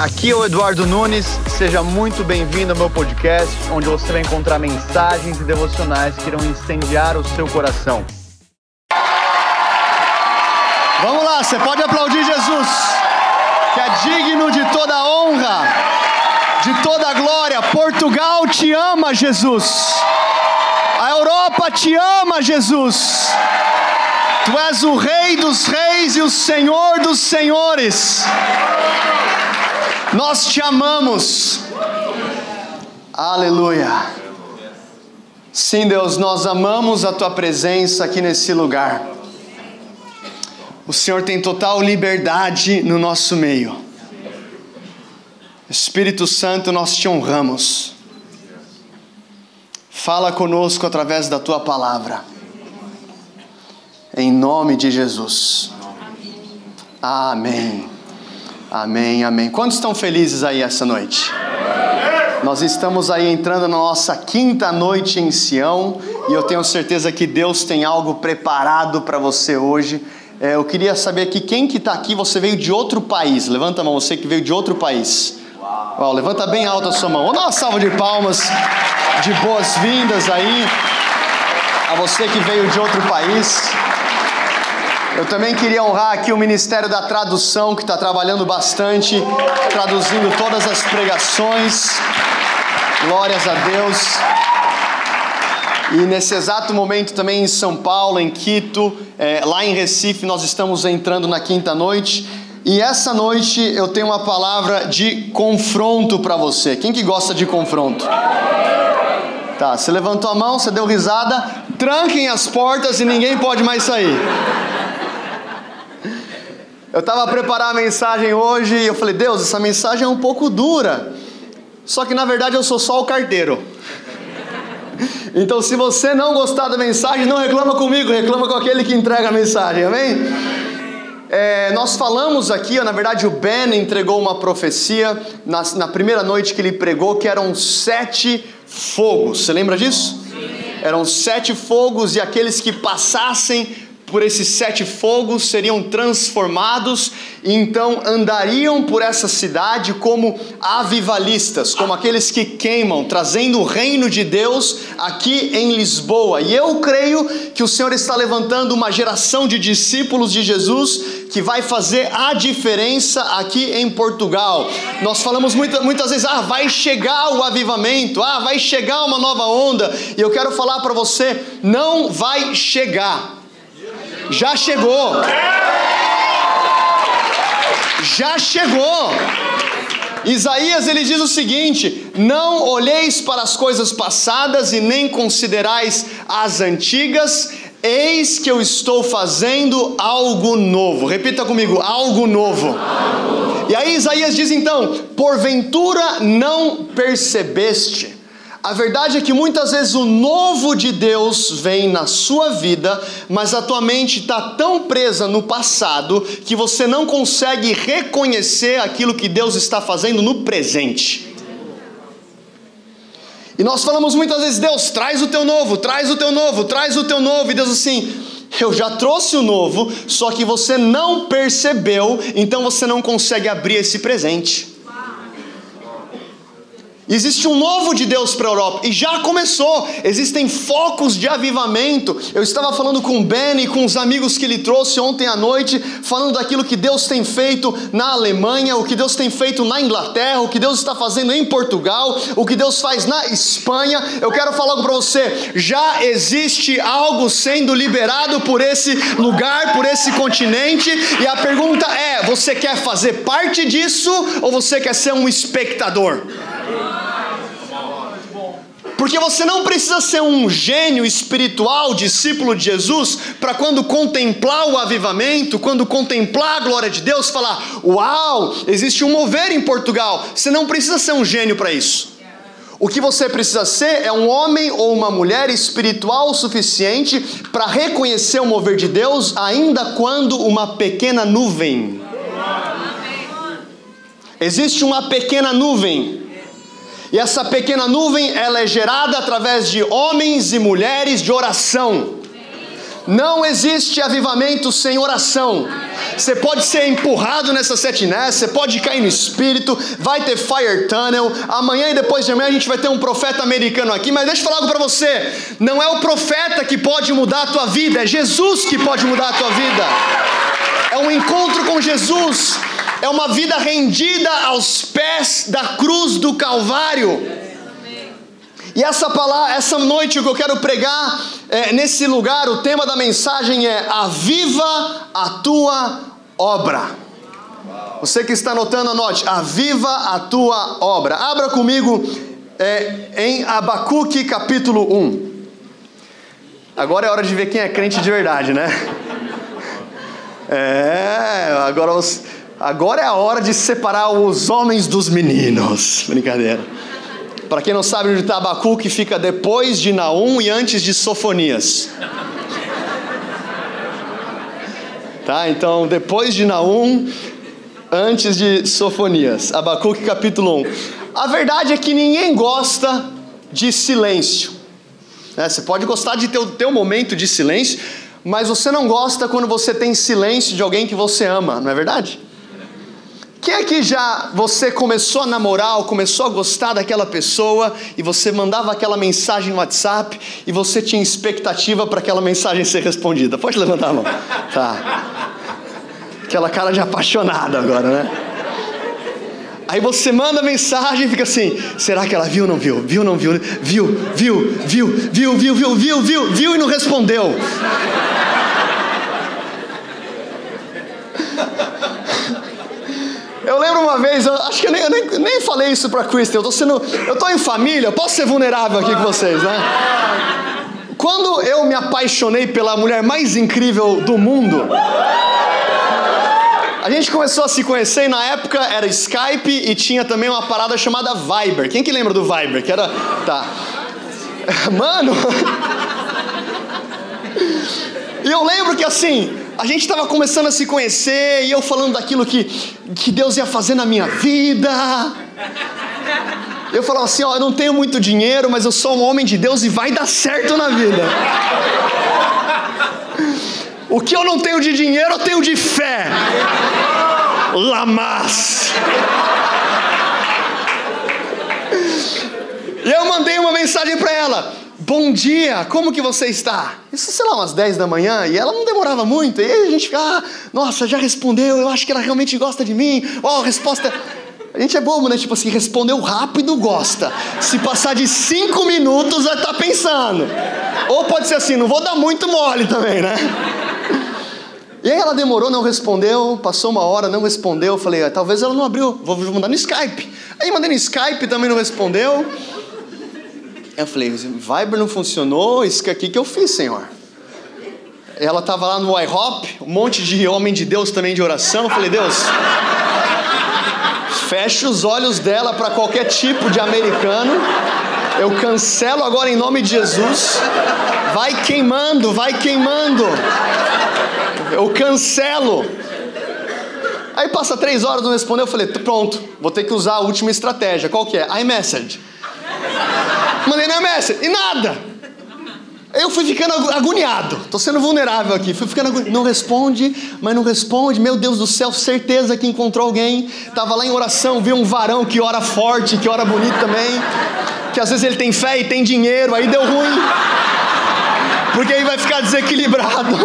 Aqui é o Eduardo Nunes, seja muito bem-vindo ao meu podcast, onde você vai encontrar mensagens e devocionais que irão incendiar o seu coração. Vamos lá, você pode aplaudir Jesus, que é digno de toda honra, de toda glória. Portugal te ama, Jesus. A Europa te ama, Jesus. Tu és o Rei dos Reis e o Senhor dos Senhores. Nós te amamos. Aleluia. Sim, Deus, nós amamos a tua presença aqui nesse lugar. O Senhor tem total liberdade no nosso meio. Espírito Santo, nós te honramos. Fala conosco através da tua palavra. Em nome de Jesus. Amém. Amém, amém. Quantos estão felizes aí essa noite? Nós estamos aí entrando na nossa quinta noite em Sião e eu tenho certeza que Deus tem algo preparado para você hoje. É, eu queria saber aqui quem que está aqui. Você veio de outro país? Levanta a mão. Você que veio de outro país. Uau, levanta bem alta a sua mão. Vamos dar uma salva de palmas de boas-vindas aí a você que veio de outro país. Eu também queria honrar aqui o Ministério da Tradução, que está trabalhando bastante, traduzindo todas as pregações. Glórias a Deus. E nesse exato momento também em São Paulo, em Quito, é, lá em Recife, nós estamos entrando na quinta noite. E essa noite eu tenho uma palavra de confronto para você. Quem que gosta de confronto? Tá, você levantou a mão, você deu risada, tranquem as portas e ninguém pode mais sair. Eu estava a preparar a mensagem hoje e eu falei, Deus, essa mensagem é um pouco dura. Só que na verdade eu sou só o carteiro. Então, se você não gostar da mensagem, não reclama comigo, reclama com aquele que entrega a mensagem, amém? É, nós falamos aqui, na verdade o Ben entregou uma profecia na, na, primeira noite que ele pregou, que eram sete fogos. Você lembra disso? Sim. Eram sete fogos e aqueles que passassem por esses sete fogos seriam transformados e então andariam por essa cidade como avivalistas, como aqueles que queimam, trazendo o reino de Deus aqui em Lisboa. E eu creio que o Senhor está levantando uma geração de discípulos de Jesus que vai fazer a diferença aqui em Portugal. Nós falamos muita, muitas vezes, ah, vai chegar o avivamento, ah, vai chegar uma nova onda, e eu quero falar para você, não vai chegar já chegou. Já chegou. Isaías ele diz o seguinte: Não olheis para as coisas passadas e nem considerais as antigas, eis que eu estou fazendo algo novo. Repita comigo: algo novo. Algo. E aí Isaías diz então: Porventura não percebeste a verdade é que muitas vezes o novo de Deus vem na sua vida, mas a tua mente está tão presa no passado que você não consegue reconhecer aquilo que Deus está fazendo no presente. E nós falamos muitas vezes: Deus, traz o teu novo, traz o teu novo, traz o teu novo, e Deus assim. Eu já trouxe o novo, só que você não percebeu, então você não consegue abrir esse presente. Existe um novo de Deus para a Europa e já começou. Existem focos de avivamento. Eu estava falando com o Ben e com os amigos que ele trouxe ontem à noite, falando daquilo que Deus tem feito na Alemanha, o que Deus tem feito na Inglaterra, o que Deus está fazendo em Portugal, o que Deus faz na Espanha. Eu quero falar para você. Já existe algo sendo liberado por esse lugar, por esse continente, e a pergunta é: você quer fazer parte disso ou você quer ser um espectador? Porque você não precisa ser um gênio espiritual, discípulo de Jesus, para quando contemplar o avivamento, quando contemplar a glória de Deus, falar: Uau, existe um mover em Portugal. Você não precisa ser um gênio para isso. O que você precisa ser é um homem ou uma mulher espiritual o suficiente para reconhecer o mover de Deus, ainda quando uma pequena nuvem. Existe uma pequena nuvem e essa pequena nuvem, ela é gerada através de homens e mulheres de oração. Não existe avivamento sem oração. Você pode ser empurrado nessa setinés, você pode cair no espírito, vai ter fire tunnel. Amanhã e depois de amanhã a gente vai ter um profeta americano aqui, mas deixa eu falar algo para você: não é o profeta que pode mudar a tua vida, é Jesus que pode mudar a tua vida. É um encontro com Jesus, é uma vida rendida aos pés da cruz do Calvário. E essa palavra, essa noite o que eu quero pregar é, nesse lugar, o tema da mensagem é Aviva a tua obra. Você que está anotando, anote: Aviva a tua obra. Abra comigo é, em Abacuque capítulo 1. Agora é hora de ver quem é crente de verdade, né? É, agora, agora é a hora de separar os homens dos meninos. Brincadeira. Para quem não sabe onde está Abacuque, fica depois de Naum e antes de Sofonias. Tá? Então, depois de Naum, antes de Sofonias. Abacuque capítulo 1. A verdade é que ninguém gosta de silêncio. Né? Você pode gostar de ter o teu momento de silêncio, mas você não gosta quando você tem silêncio de alguém que você ama, não é verdade? Quem é que já você começou a namorar ou começou a gostar daquela pessoa e você mandava aquela mensagem no WhatsApp e você tinha expectativa para aquela mensagem ser respondida? Pode levantar a mão. Tá. Aquela cara de apaixonado agora, né? Aí você manda mensagem e fica assim: será que ela viu ou não viu? Viu ou não viu? Viu, viu, viu, viu, viu, viu, viu, viu, viu e não respondeu. Lembro uma vez, eu acho que eu nem, nem, nem falei isso para Kristen, eu tô sendo. Eu tô em família, eu posso ser vulnerável aqui com vocês, né? Quando eu me apaixonei pela mulher mais incrível do mundo, a gente começou a se conhecer e na época era Skype e tinha também uma parada chamada Viber. Quem que lembra do Viber? Que era. Tá. Mano! E eu lembro que assim, a gente estava começando a se conhecer e eu falando daquilo que, que Deus ia fazer na minha vida. Eu falava assim: Ó, eu não tenho muito dinheiro, mas eu sou um homem de Deus e vai dar certo na vida. O que eu não tenho de dinheiro, eu tenho de fé. Lamas. E eu mandei uma mensagem para ela. Bom dia, como que você está? Isso, sei lá, umas 10 da manhã, e ela não demorava muito, e a gente fica, ah, nossa, já respondeu, eu acho que ela realmente gosta de mim, ó, oh, resposta. A gente é bobo, né? Tipo assim, respondeu rápido, gosta. Se passar de 5 minutos, vai estar tá pensando. Ou pode ser assim, não vou dar muito mole também, né? E aí ela demorou, não respondeu, passou uma hora, não respondeu. Eu falei, ah, talvez ela não abriu, vou mandar no Skype. Aí mandei no Skype, também não respondeu. Eu falei, Viber não funcionou, isso aqui que eu fiz, Senhor. Ela estava lá no IHOP, um monte de homem de Deus também de oração. Eu falei, Deus, fecha os olhos dela para qualquer tipo de americano. Eu cancelo agora em nome de Jesus. Vai queimando, vai queimando. Eu cancelo. Aí passa três horas, não respondeu. Eu falei, pronto, vou ter que usar a última estratégia. Qual que é? iMessage. Mandei na MS e nada. Eu fui ficando agoniado, tô sendo vulnerável aqui. Fui ficando agoniado. Não responde, mas não responde. Meu Deus do céu, certeza que encontrou alguém. Tava lá em oração, viu um varão que ora forte, que ora bonito também. Que às vezes ele tem fé e tem dinheiro, aí deu ruim. Porque aí vai ficar desequilibrado.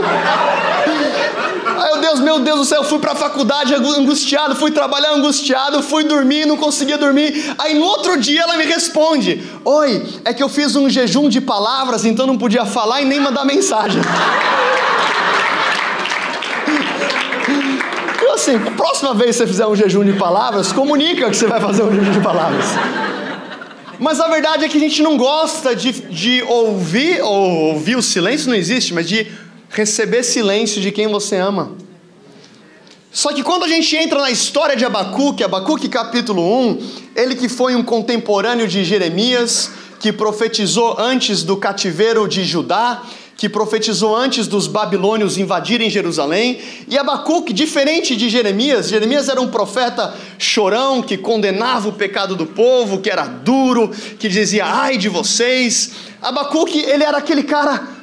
Aí eu, Deus, meu Deus do céu, fui para a faculdade angustiado, fui trabalhar angustiado, fui dormir, não conseguia dormir. Aí no outro dia ela me responde: Oi, é que eu fiz um jejum de palavras, então não podia falar e nem mandar mensagem. Assim, próxima vez que você fizer um jejum de palavras, comunica que você vai fazer um jejum de palavras. Mas a verdade é que a gente não gosta de, de ouvir, ou ouvir o silêncio não existe, mas de receber silêncio de quem você ama. Só que quando a gente entra na história de Abacuque, Abacuque capítulo 1, ele que foi um contemporâneo de Jeremias, que profetizou antes do cativeiro de Judá, que profetizou antes dos babilônios invadirem Jerusalém, e Abacuque, diferente de Jeremias, Jeremias era um profeta chorão que condenava o pecado do povo, que era duro, que dizia ai de vocês. Abacuque, ele era aquele cara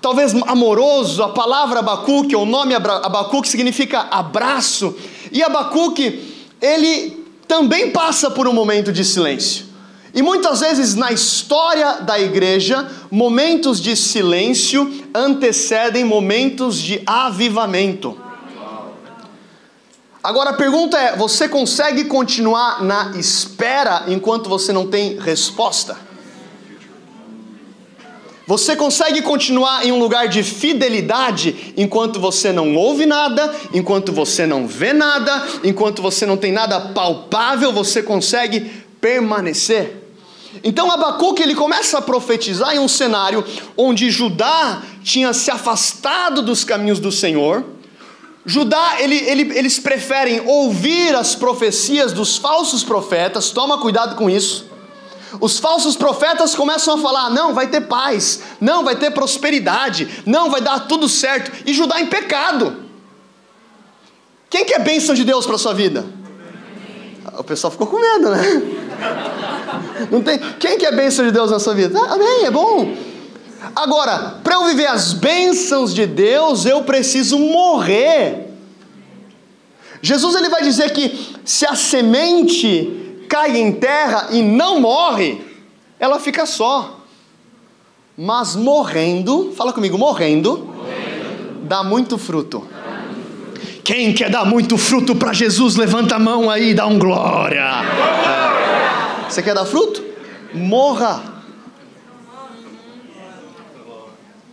talvez amoroso, a palavra Abacuque, o nome Abacuque significa abraço, e Abacuque, ele também passa por um momento de silêncio. E muitas vezes na história da igreja, momentos de silêncio antecedem momentos de avivamento. Agora a pergunta é: você consegue continuar na espera enquanto você não tem resposta? Você consegue continuar em um lugar de fidelidade enquanto você não ouve nada, enquanto você não vê nada, enquanto você não tem nada palpável, você consegue permanecer? Então Abacuque ele começa a profetizar em um cenário onde Judá tinha se afastado dos caminhos do Senhor. Judá, ele, ele, eles preferem ouvir as profecias dos falsos profetas, toma cuidado com isso. Os falsos profetas começam a falar: não, vai ter paz, não, vai ter prosperidade, não, vai dar tudo certo, e Judá em pecado. Quem quer bênção de Deus para a sua vida? O pessoal ficou com medo, né? Não tem... Quem quer bênção de Deus na sua vida? Ah, amém, é bom. Agora, para eu viver as bênçãos de Deus, eu preciso morrer. Jesus ele vai dizer que se a semente cai em terra e não morre, ela fica só. Mas morrendo, fala comigo, morrendo, morrendo. dá muito fruto. Quem quer dar muito fruto para Jesus, levanta a mão aí e dá um glória. É. Você quer dar fruto? Morra.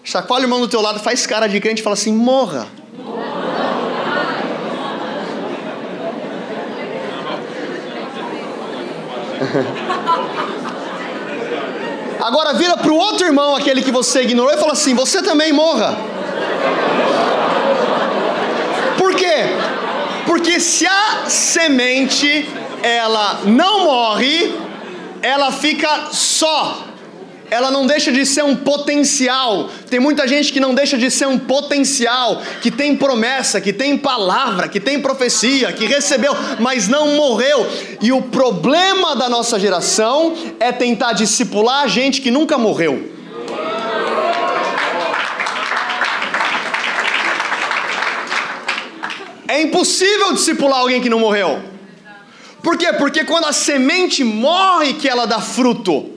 Chacoalha o irmão do teu lado, faz cara de crente e fala assim: morra. Agora vira para o outro irmão, aquele que você ignorou, e fala assim: você também morra. Por quê? Porque se a semente ela não morre, ela fica só ela não deixa de ser um potencial. Tem muita gente que não deixa de ser um potencial, que tem promessa, que tem palavra, que tem profecia, que recebeu, mas não morreu. E o problema da nossa geração é tentar discipular gente que nunca morreu. É impossível discipular alguém que não morreu. Por quê? Porque quando a semente morre que ela dá fruto.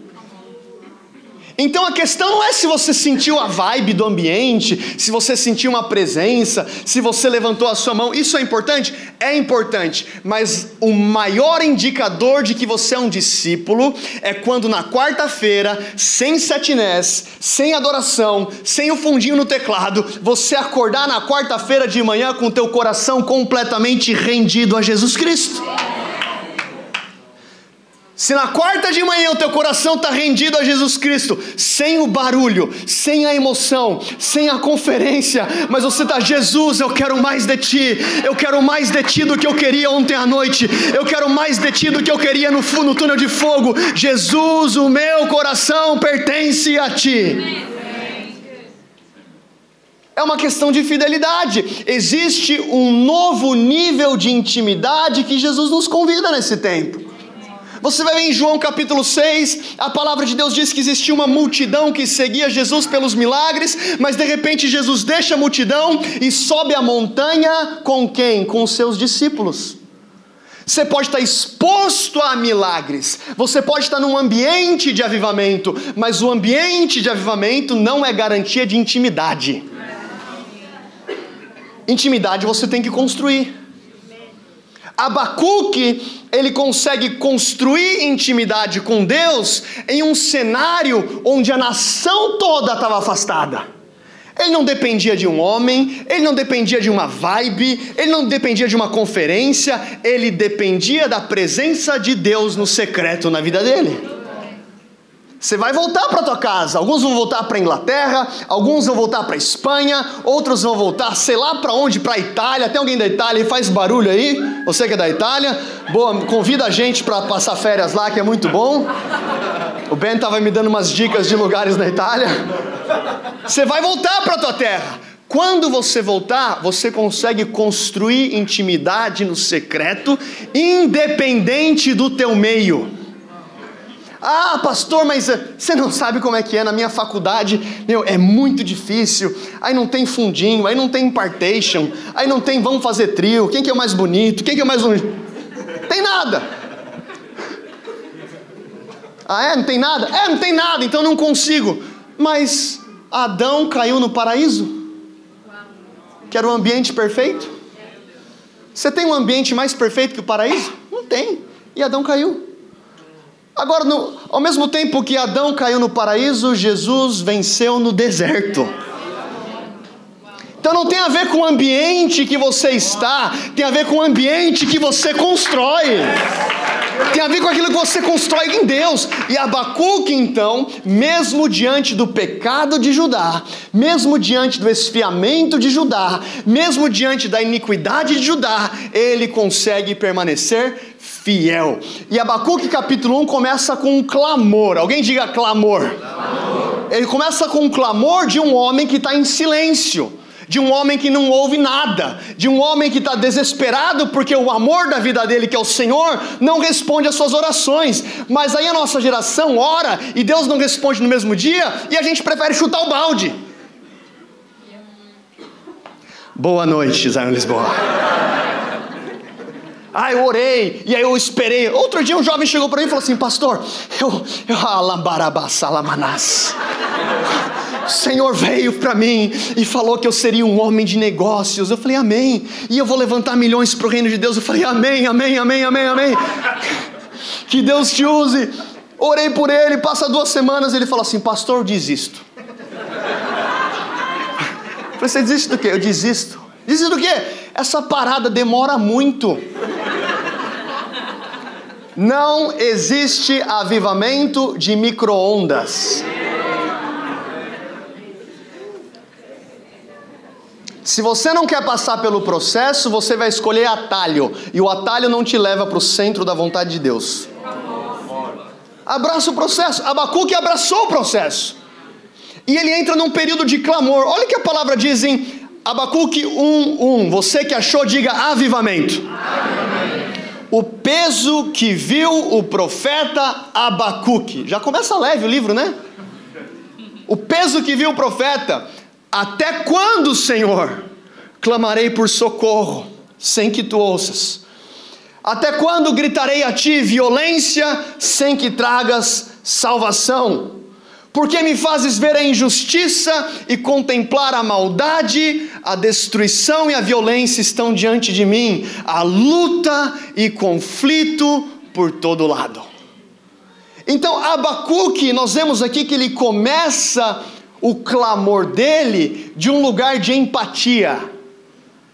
Então a questão não é se você sentiu a vibe do ambiente, se você sentiu uma presença, se você levantou a sua mão, isso é importante? É importante, mas o maior indicador de que você é um discípulo é quando na quarta-feira, sem setinés, sem adoração, sem o fundinho no teclado, você acordar na quarta-feira de manhã com o teu coração completamente rendido a Jesus Cristo. Se na quarta de manhã o teu coração está rendido a Jesus Cristo, sem o barulho, sem a emoção, sem a conferência, mas você está, Jesus, eu quero mais de ti, eu quero mais de ti do que eu queria ontem à noite, eu quero mais de ti do que eu queria no, no túnel de fogo. Jesus, o meu coração pertence a ti. É uma questão de fidelidade. Existe um novo nível de intimidade que Jesus nos convida nesse tempo. Você vai ver em João capítulo 6, a palavra de Deus diz que existia uma multidão que seguia Jesus pelos milagres, mas de repente Jesus deixa a multidão e sobe a montanha com quem? Com os seus discípulos. Você pode estar exposto a milagres, você pode estar num ambiente de avivamento, mas o ambiente de avivamento não é garantia de intimidade. Intimidade você tem que construir. Abacuque, ele consegue construir intimidade com Deus em um cenário onde a nação toda estava afastada. Ele não dependia de um homem, ele não dependia de uma vibe, ele não dependia de uma conferência, ele dependia da presença de Deus no secreto na vida dele. Você vai voltar para tua casa. Alguns vão voltar para Inglaterra, alguns vão voltar para Espanha, outros vão voltar, sei lá para onde, para Itália. Tem alguém da Itália e faz barulho aí? Você que é da Itália, boa, convida a gente para passar férias lá, que é muito bom. O Ben estava me dando umas dicas de lugares na Itália. Você vai voltar para tua terra. Quando você voltar, você consegue construir intimidade no secreto, independente do teu meio. Ah, pastor, mas eh, você não sabe como é que é na minha faculdade, meu, é muito difícil. Aí não tem fundinho, aí não tem impartation, aí não tem vamos fazer trio, quem que é o mais bonito, quem que é o mais? Tem nada. Ah, é? Não tem nada? É, não tem nada, então não consigo. Mas Adão caiu no paraíso? Que era o ambiente perfeito? Você tem um ambiente mais perfeito que o paraíso? Não tem. E Adão caiu. Agora, no, ao mesmo tempo que Adão caiu no paraíso, Jesus venceu no deserto. Então não tem a ver com o ambiente que você está, tem a ver com o ambiente que você constrói. Tem a ver com aquilo que você constrói em Deus. E Abacuque, então, mesmo diante do pecado de Judá, mesmo diante do esfiamento de Judá, mesmo diante da iniquidade de Judá, ele consegue permanecer fiel. E Abacuque capítulo 1 começa com um clamor. Alguém diga clamor. clamor. Ele começa com um clamor de um homem que está em silêncio de um homem que não ouve nada, de um homem que está desesperado porque o amor da vida dele, que é o Senhor, não responde às suas orações. Mas aí a nossa geração ora e Deus não responde no mesmo dia e a gente prefere chutar o balde. Boa noite, Zion Lisboa. Ah, eu orei, e aí eu esperei. Outro dia um jovem chegou para mim e falou assim: Pastor, eu. eu o Senhor veio para mim e falou que eu seria um homem de negócios. Eu falei, Amém. E eu vou levantar milhões para o reino de Deus. Eu falei, Amém, Amém, Amém, Amém, Amém. Que Deus te use. Orei por ele, passa duas semanas, ele fala assim: Pastor, desisto. Eu falei, você desiste do quê? Eu desisto. Desisto do quê? Essa parada demora muito. Não existe avivamento de micro-ondas. Se você não quer passar pelo processo, você vai escolher atalho. E o atalho não te leva para o centro da vontade de Deus. Abraça o processo. Abacuque abraçou o processo. E ele entra num período de clamor. Olha o que a palavra diz em Abacuque 1:1. Você que achou, diga avivamento. avivamento. O peso que viu o profeta Abacuque. Já começa leve o livro, né? O peso que viu o profeta até quando, Senhor, clamarei por socorro, sem que tu ouças? Até quando gritarei a ti violência, sem que tragas salvação? Porque me fazes ver a injustiça e contemplar a maldade, a destruição e a violência estão diante de mim, a luta e conflito por todo lado. Então, Abacuque, nós vemos aqui que ele começa o clamor dele de um lugar de empatia.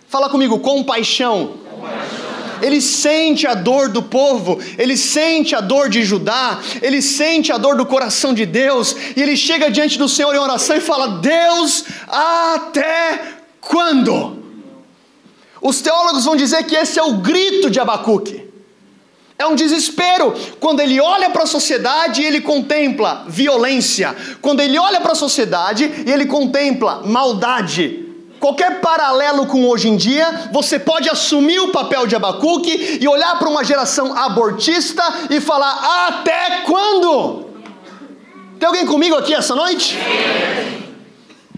Fala comigo, compaixão. compaixão. Ele sente a dor do povo, ele sente a dor de Judá, ele sente a dor do coração de Deus, e ele chega diante do Senhor em oração e fala: Deus, até quando? Os teólogos vão dizer que esse é o grito de Abacuque. É um desespero quando ele olha para a sociedade e ele contempla violência, quando ele olha para a sociedade e ele contempla maldade. Qualquer paralelo com hoje em dia, você pode assumir o papel de Abacuque e olhar para uma geração abortista e falar: até quando? Tem alguém comigo aqui essa noite?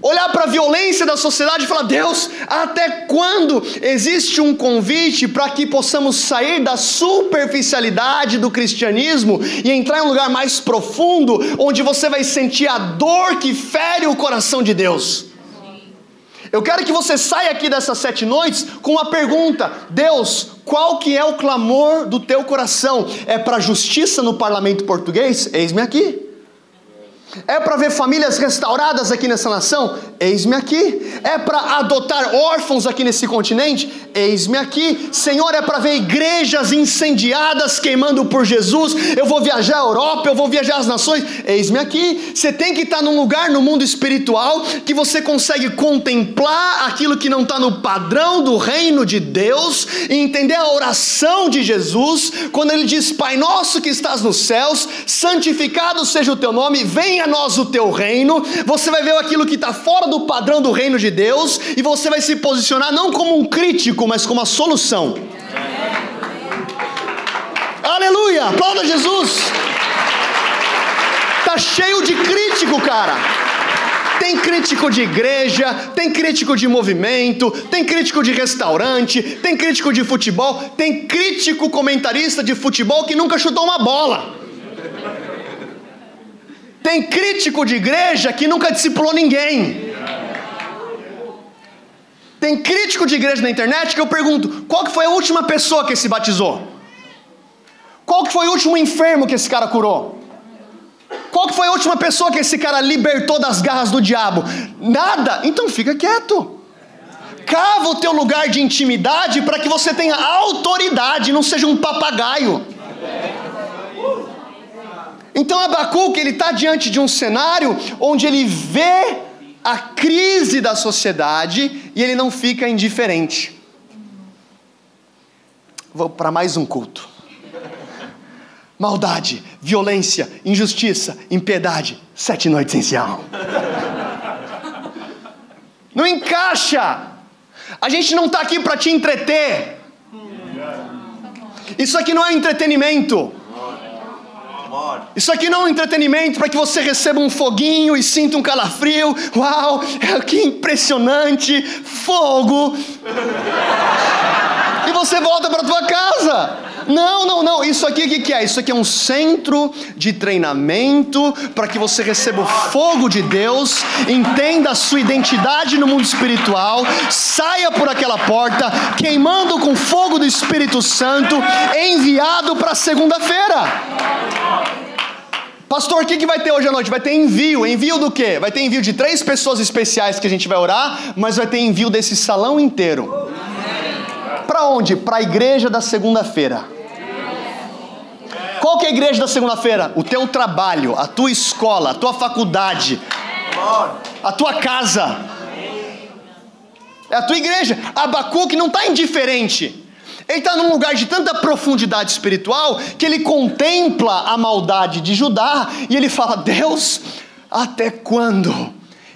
Olhar para a violência da sociedade e falar: Deus, até quando existe um convite para que possamos sair da superficialidade do cristianismo e entrar em um lugar mais profundo, onde você vai sentir a dor que fere o coração de Deus? Eu quero que você saia aqui dessas sete noites com uma pergunta: Deus, qual que é o clamor do teu coração? É para justiça no parlamento português? Eis-me aqui. É para ver famílias restauradas aqui nessa nação? Eis-me aqui. É para adotar órfãos aqui nesse continente? Eis-me aqui. Senhor, é para ver igrejas incendiadas queimando por Jesus. Eu vou viajar à Europa, eu vou viajar às nações. Eis-me aqui. Você tem que estar num lugar no mundo espiritual que você consegue contemplar aquilo que não está no padrão do reino de Deus e entender a oração de Jesus quando ele diz: Pai nosso que estás nos céus, santificado seja o teu nome, venha venha a nós o teu reino, você vai ver aquilo que está fora do padrão do reino de Deus, e você vai se posicionar não como um crítico, mas como a solução. Aleluia! Aplauda Jesus! cheio de crítico, cara. Tem crítico de igreja, tem crítico de movimento, tem crítico de restaurante, tem crítico de futebol, tem crítico comentarista de futebol que nunca chutou uma bola. Tem crítico de igreja que nunca discipulou ninguém. Tem crítico de igreja na internet que eu pergunto: qual que foi a última pessoa que se batizou? Qual que foi o último enfermo que esse cara curou? Qual que foi a última pessoa que esse cara libertou das garras do diabo? Nada. Então fica quieto. Cava o teu lugar de intimidade para que você tenha autoridade, não seja um papagaio. Então Abacuque ele está diante de um cenário onde ele vê a crise da sociedade e ele não fica indiferente. Vou para mais um culto. Maldade, violência, injustiça, impiedade, sete noites em Sião. Não encaixa. A gente não está aqui para te entreter. Isso aqui não é entretenimento. Isso aqui não é um entretenimento para que você receba um foguinho e sinta um calafrio. Uau, que impressionante! Fogo! e você volta para tua casa. Não, não, não. Isso aqui o que, que é? Isso aqui é um centro de treinamento para que você receba o fogo de Deus, entenda a sua identidade no mundo espiritual, saia por aquela porta, queimando com fogo do Espírito Santo, enviado para segunda-feira. Pastor, o que, que vai ter hoje à noite? Vai ter envio. Envio do quê? Vai ter envio de três pessoas especiais que a gente vai orar, mas vai ter envio desse salão inteiro. Para onde? Para a igreja da segunda-feira. Qual que é a igreja da segunda-feira? O teu trabalho, a tua escola, a tua faculdade, a tua casa. É a tua igreja. Abacuque não está indiferente. Ele está num lugar de tanta profundidade espiritual que ele contempla a maldade de Judá e ele fala: Deus, até quando?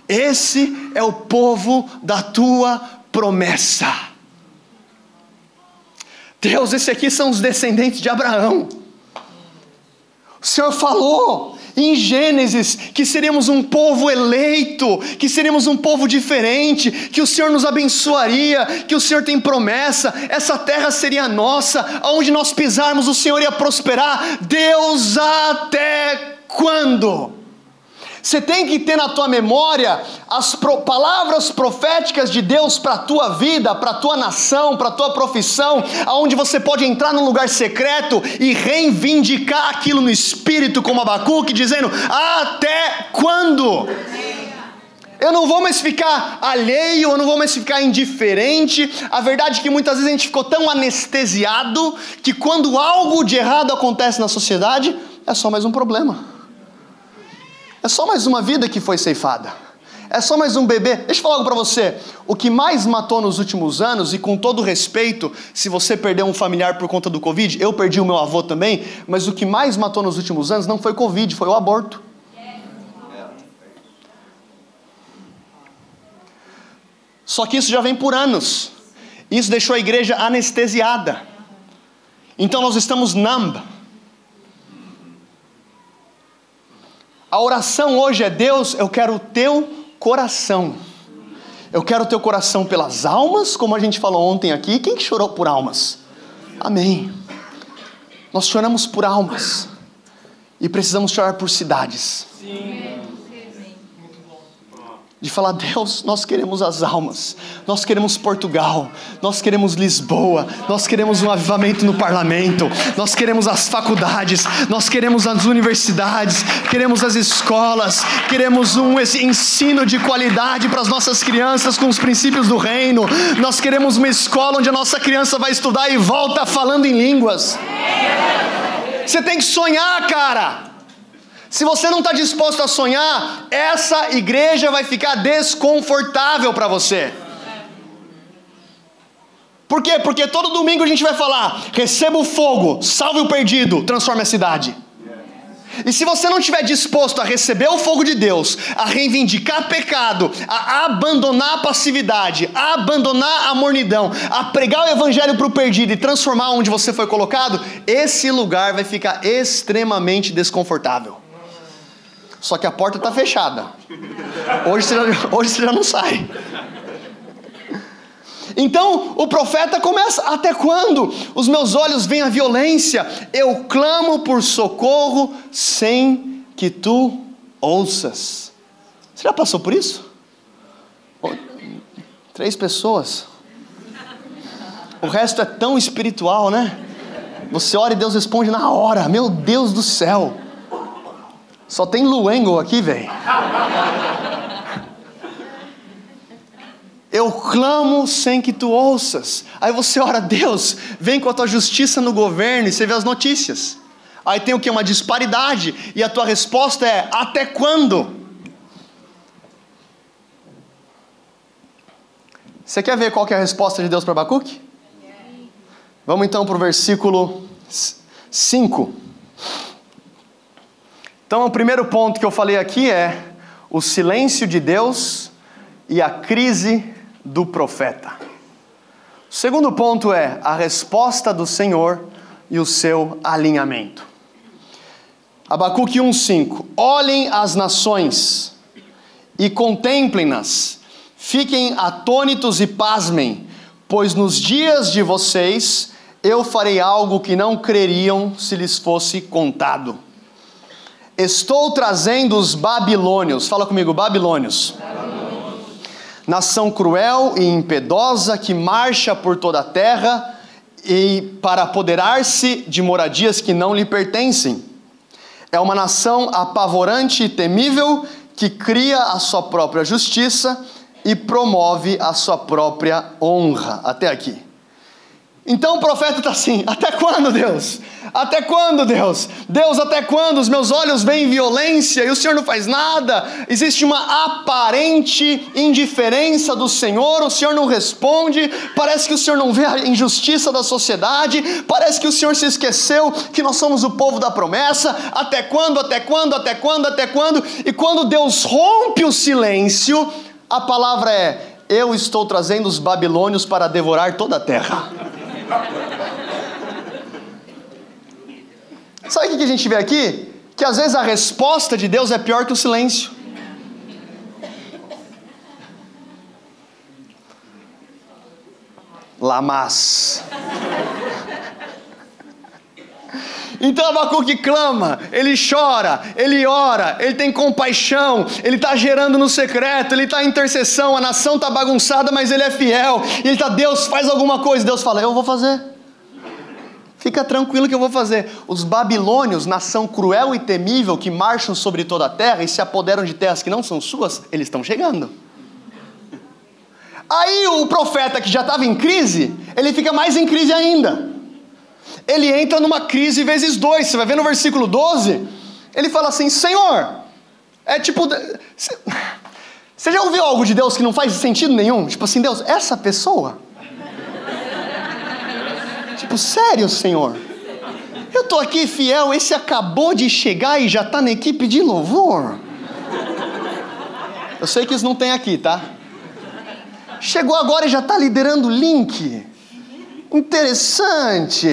Esse é o povo da tua promessa. Deus, esse aqui são os descendentes de Abraão. O Senhor falou em Gênesis que seríamos um povo eleito, que seríamos um povo diferente, que o Senhor nos abençoaria, que o Senhor tem promessa, essa terra seria nossa, aonde nós pisarmos o Senhor ia prosperar. Deus até quando? Você tem que ter na tua memória as pro, palavras proféticas de Deus para a tua vida, para a tua nação, para a tua profissão, aonde você pode entrar num lugar secreto e reivindicar aquilo no espírito, como Abacuque, dizendo: Até quando? Eu não vou mais ficar alheio, eu não vou mais ficar indiferente. A verdade é que muitas vezes a gente ficou tão anestesiado que quando algo de errado acontece na sociedade, é só mais um problema. É só mais uma vida que foi ceifada. É só mais um bebê. Deixa eu falar algo para você. O que mais matou nos últimos anos, e com todo respeito, se você perdeu um familiar por conta do Covid, eu perdi o meu avô também, mas o que mais matou nos últimos anos não foi Covid, foi o aborto. Só que isso já vem por anos. Isso deixou a igreja anestesiada. Então nós estamos numb. A oração hoje é: Deus, eu quero o teu coração. Eu quero o teu coração pelas almas, como a gente falou ontem aqui. Quem que chorou por almas? Amém. Nós choramos por almas. E precisamos chorar por cidades. Sim de falar: Deus, nós queremos as almas, nós queremos Portugal, nós queremos Lisboa, nós queremos um avivamento no parlamento, nós queremos as faculdades, nós queremos as universidades, queremos as escolas, queremos um ensino de qualidade para as nossas crianças com os princípios do reino, nós queremos uma escola onde a nossa criança vai estudar e volta falando em línguas. Você tem que sonhar, cara. Se você não está disposto a sonhar, essa igreja vai ficar desconfortável para você. Por quê? Porque todo domingo a gente vai falar: receba o fogo, salve o perdido, transforme a cidade. E se você não estiver disposto a receber o fogo de Deus, a reivindicar pecado, a abandonar a passividade, a abandonar a mornidão, a pregar o evangelho para o perdido e transformar onde você foi colocado, esse lugar vai ficar extremamente desconfortável. Só que a porta está fechada. Hoje você, já, hoje você já não sai. Então o profeta começa: Até quando os meus olhos veem a violência? Eu clamo por socorro sem que tu ouças. Você já passou por isso? Três pessoas. O resto é tão espiritual, né? Você ora e Deus responde na hora. Meu Deus do céu. Só tem Luengo aqui, velho. Eu clamo sem que tu ouças. Aí você ora, Deus, vem com a tua justiça no governo e você vê as notícias. Aí tem o que? Uma disparidade. E a tua resposta é: até quando? Você quer ver qual que é a resposta de Deus para Abacuque? Vamos então para o versículo 5. Então, o primeiro ponto que eu falei aqui é o silêncio de Deus e a crise do profeta. O segundo ponto é a resposta do Senhor e o seu alinhamento. Abacuque 1,5: Olhem as nações e contemplem-nas, fiquem atônitos e pasmem, pois nos dias de vocês eu farei algo que não creriam se lhes fosse contado. Estou trazendo os babilônios, fala comigo, babilônios. babilônios. Nação cruel e impiedosa que marcha por toda a terra e para apoderar-se de moradias que não lhe pertencem. É uma nação apavorante e temível que cria a sua própria justiça e promove a sua própria honra. Até aqui. Então o profeta está assim: até quando, Deus? Até quando, Deus? Deus, até quando os meus olhos veem violência e o Senhor não faz nada? Existe uma aparente indiferença do Senhor, o Senhor não responde, parece que o Senhor não vê a injustiça da sociedade, parece que o Senhor se esqueceu que nós somos o povo da promessa. Até quando, até quando, até quando, até quando? E quando Deus rompe o silêncio, a palavra é: Eu estou trazendo os babilônios para devorar toda a terra. Sabe o que a gente vê aqui? Que às vezes a resposta de Deus é pior que o silêncio. Lamas. Então Abacuque clama, ele chora, ele ora, ele tem compaixão, ele está gerando no secreto, ele está em intercessão, a nação está bagunçada, mas ele é fiel. E ele está, Deus faz alguma coisa. Deus fala, eu vou fazer. Fica tranquilo que eu vou fazer. Os babilônios, nação cruel e temível que marcham sobre toda a terra e se apoderam de terras que não são suas, eles estão chegando. Aí o profeta que já estava em crise, ele fica mais em crise ainda ele entra numa crise vezes dois. Você vai ver no versículo 12, ele fala assim: Senhor, é tipo. Você já ouviu algo de Deus que não faz sentido nenhum? Tipo assim, Deus, essa pessoa? tipo, sério, Senhor? Eu tô aqui fiel, esse acabou de chegar e já tá na equipe de louvor. Eu sei que isso não tem aqui, tá? Chegou agora e já tá liderando o link. Interessante.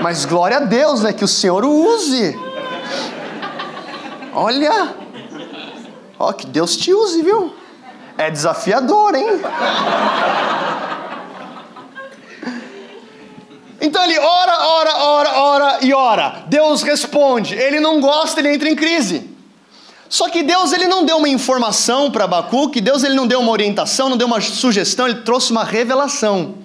Mas glória a Deus, né? Que o Senhor o use. Olha. Ó, que Deus te use, viu? É desafiador, hein? Então ele ora, ora, ora, ora e ora. Deus responde. Ele não gosta, ele entra em crise. Só que Deus ele não deu uma informação para Abacuque, Deus ele não deu uma orientação, não deu uma sugestão, ele trouxe uma revelação.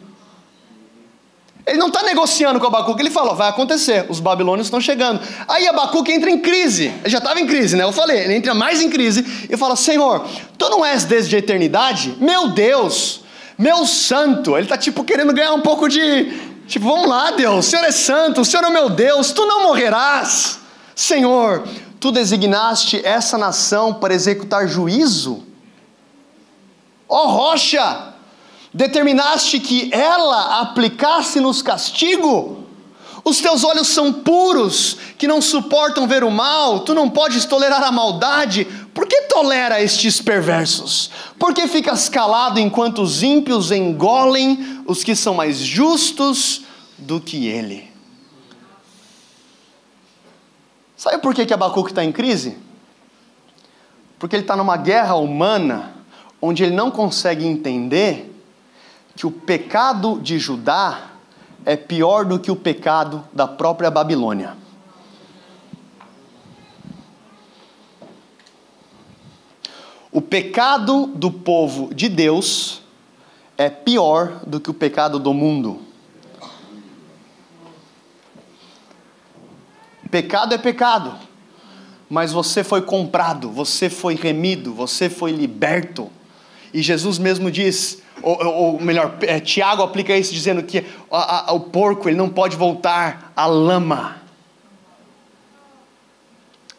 Ele não está negociando com Abacuque, ele fala: vai acontecer, os babilônios estão chegando. Aí Abacuque entra em crise, ele já estava em crise, né? Eu falei, ele entra mais em crise e fala: Senhor, tu não és desde a eternidade? Meu Deus, meu santo. Ele está tipo querendo ganhar um pouco de. Tipo, vamos lá, Deus, o Senhor é santo, o Senhor é meu Deus, tu não morrerás. Senhor, tu designaste essa nação para executar juízo? Ó oh, rocha! Determinaste que ela aplicasse-nos castigo? Os teus olhos são puros, que não suportam ver o mal, tu não podes tolerar a maldade, por que tolera estes perversos? Por que ficas calado enquanto os ímpios engolem os que são mais justos do que ele? Sabe por que, que Abacuque está em crise? Porque ele está numa guerra humana onde ele não consegue entender que o pecado de Judá é pior do que o pecado da própria Babilônia. O pecado do povo de Deus é pior do que o pecado do mundo. Pecado é pecado, mas você foi comprado, você foi remido, você foi liberto. E Jesus mesmo diz, ou, ou melhor, é, Tiago aplica isso dizendo que a, a, o porco ele não pode voltar à lama.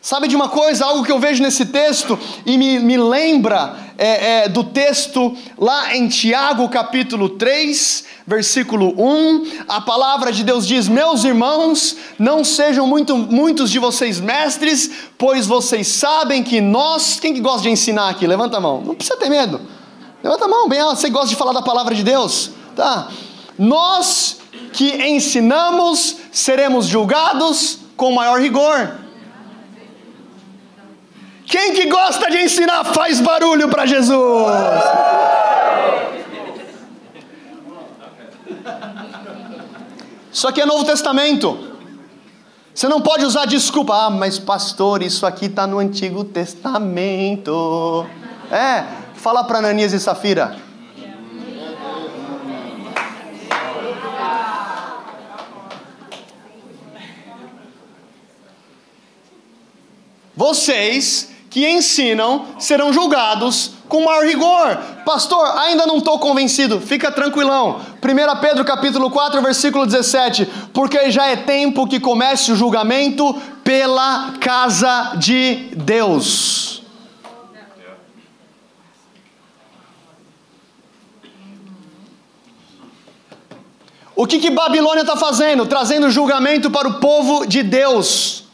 Sabe de uma coisa, algo que eu vejo nesse texto e me, me lembra é, é, do texto lá em Tiago capítulo 3, versículo 1, a palavra de Deus diz: Meus irmãos, não sejam muito, muitos de vocês mestres, pois vocês sabem que nós. Quem que gosta de ensinar aqui? Levanta a mão, não precisa ter medo. Levanta a mão, bem você gosta de falar da palavra de Deus? Tá. Nós que ensinamos seremos julgados com maior rigor. Quem que gosta de ensinar faz barulho para Jesus. Isso aqui é Novo Testamento. Você não pode usar desculpa, ah, mas pastor, isso aqui está no Antigo Testamento. É, fala para Ananias e Safira. Vocês que ensinam serão julgados com maior rigor. Pastor, ainda não estou convencido. Fica tranquilão. 1 Pedro capítulo 4, versículo 17. Porque já é tempo que comece o julgamento pela casa de Deus. O que, que Babilônia está fazendo? Trazendo julgamento para o povo de Deus.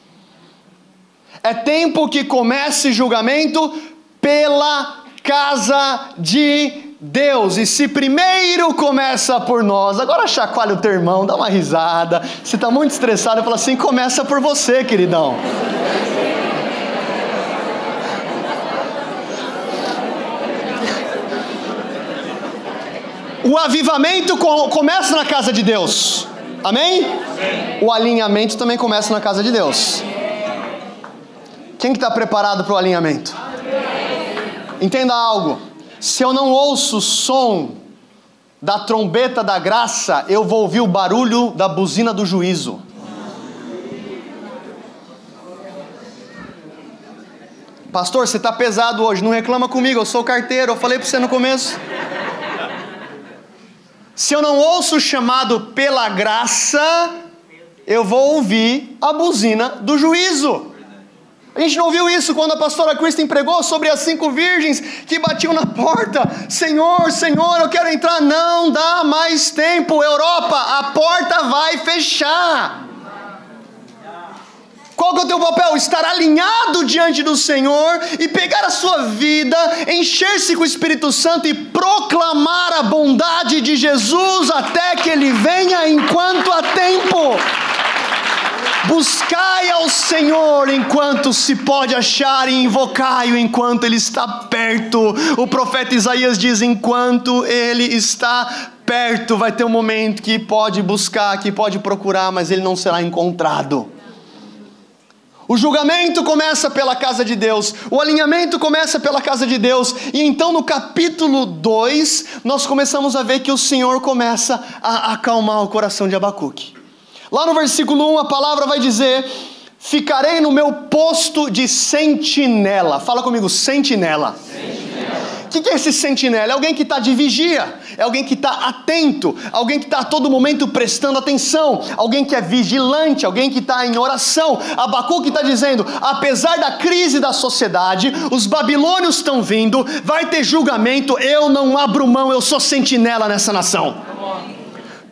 É tempo que comece julgamento pela casa de Deus. E se primeiro começa por nós, agora chacoalha o teu irmão, dá uma risada. Se está muito estressado, fala assim: começa por você, queridão. O avivamento começa na casa de Deus. Amém? O alinhamento também começa na casa de Deus. Quem que está preparado para o alinhamento? Entenda algo. Se eu não ouço o som da trombeta da graça, eu vou ouvir o barulho da buzina do juízo. Pastor, você está pesado hoje, não reclama comigo, eu sou carteiro, eu falei para você no começo. Se eu não ouço o chamado pela graça, eu vou ouvir a buzina do juízo. A gente não viu isso quando a pastora Kristen pregou sobre as cinco virgens que batiam na porta. Senhor, Senhor, eu quero entrar. Não dá mais tempo, Europa, a porta vai fechar. Qual que é o teu papel? Estar alinhado diante do Senhor e pegar a sua vida, encher-se com o Espírito Santo e proclamar a bondade de Jesus até que Ele venha enquanto há tempo. Buscai ao Senhor enquanto se pode achar e invocai-o enquanto ele está perto. O profeta Isaías diz: enquanto ele está perto, vai ter um momento que pode buscar, que pode procurar, mas ele não será encontrado. O julgamento começa pela casa de Deus, o alinhamento começa pela casa de Deus, e então no capítulo 2 nós começamos a ver que o Senhor começa a acalmar o coração de Abacuque. Lá no versículo 1 a palavra vai dizer: Ficarei no meu posto de sentinela. Fala comigo, sentinela. O que, que é esse sentinela? É alguém que está de vigia, é alguém que está atento, alguém que está a todo momento prestando atenção, alguém que é vigilante, alguém que está em oração. Abacuque está dizendo: apesar da crise da sociedade, os babilônios estão vindo, vai ter julgamento, eu não abro mão, eu sou sentinela nessa nação.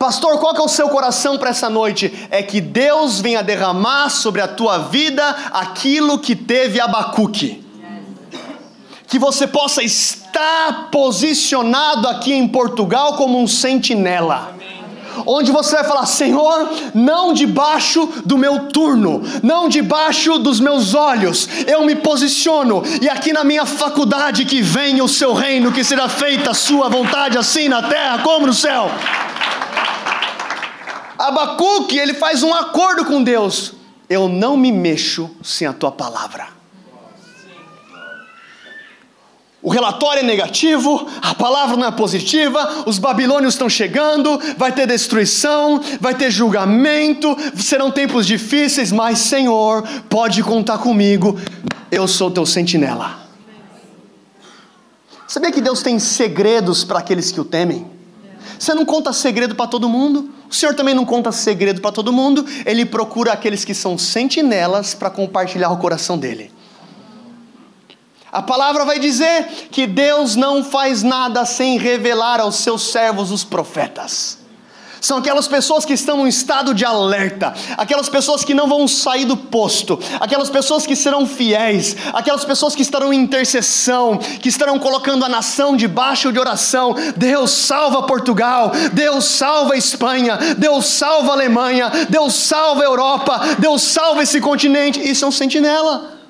Pastor, qual é o seu coração para essa noite? É que Deus venha derramar sobre a tua vida aquilo que teve Abacuque. Que você possa estar posicionado aqui em Portugal como um sentinela onde você vai falar: Senhor, não debaixo do meu turno, não debaixo dos meus olhos, eu me posiciono, e aqui na minha faculdade que venha o seu reino, que seja feita a sua vontade, assim na terra como no céu. Abacuque, ele faz um acordo com Deus: eu não me mexo sem a tua palavra. O relatório é negativo, a palavra não é positiva, os babilônios estão chegando, vai ter destruição, vai ter julgamento, serão tempos difíceis, mas Senhor, pode contar comigo, eu sou teu sentinela. Sabia que Deus tem segredos para aqueles que o temem? Você não conta segredo para todo mundo, o Senhor também não conta segredo para todo mundo, Ele procura aqueles que são sentinelas para compartilhar o coração dele. A palavra vai dizer que Deus não faz nada sem revelar aos seus servos os profetas. São aquelas pessoas que estão em estado de alerta, aquelas pessoas que não vão sair do posto, aquelas pessoas que serão fiéis, aquelas pessoas que estarão em intercessão, que estarão colocando a nação debaixo de oração. Deus salva Portugal, Deus salva Espanha, Deus salva Alemanha, Deus salva Europa, Deus salva esse continente. Isso é um sentinela.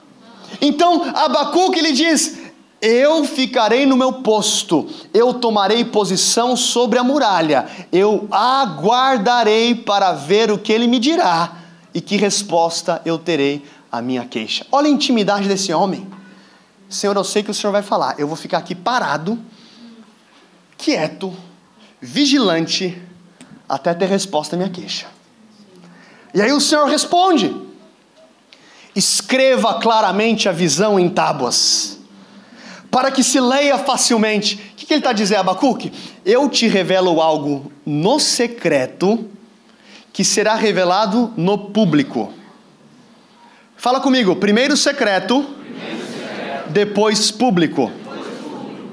Então Abacuque lhe diz: Eu ficarei no meu posto, eu tomarei posição sobre a muralha, eu aguardarei para ver o que ele me dirá e que resposta eu terei à minha queixa. Olha a intimidade desse homem. Senhor, eu sei que o Senhor vai falar, eu vou ficar aqui parado, quieto, vigilante, até ter resposta à minha queixa. E aí o Senhor responde. Escreva claramente a visão em tábuas, para que se leia facilmente. O que, ele está dizendo, Abacuque? Eu te revelo algo no secreto que será revelado no público. Fala comigo, primeiro secreto, primeiro secreto. Depois, público. depois público.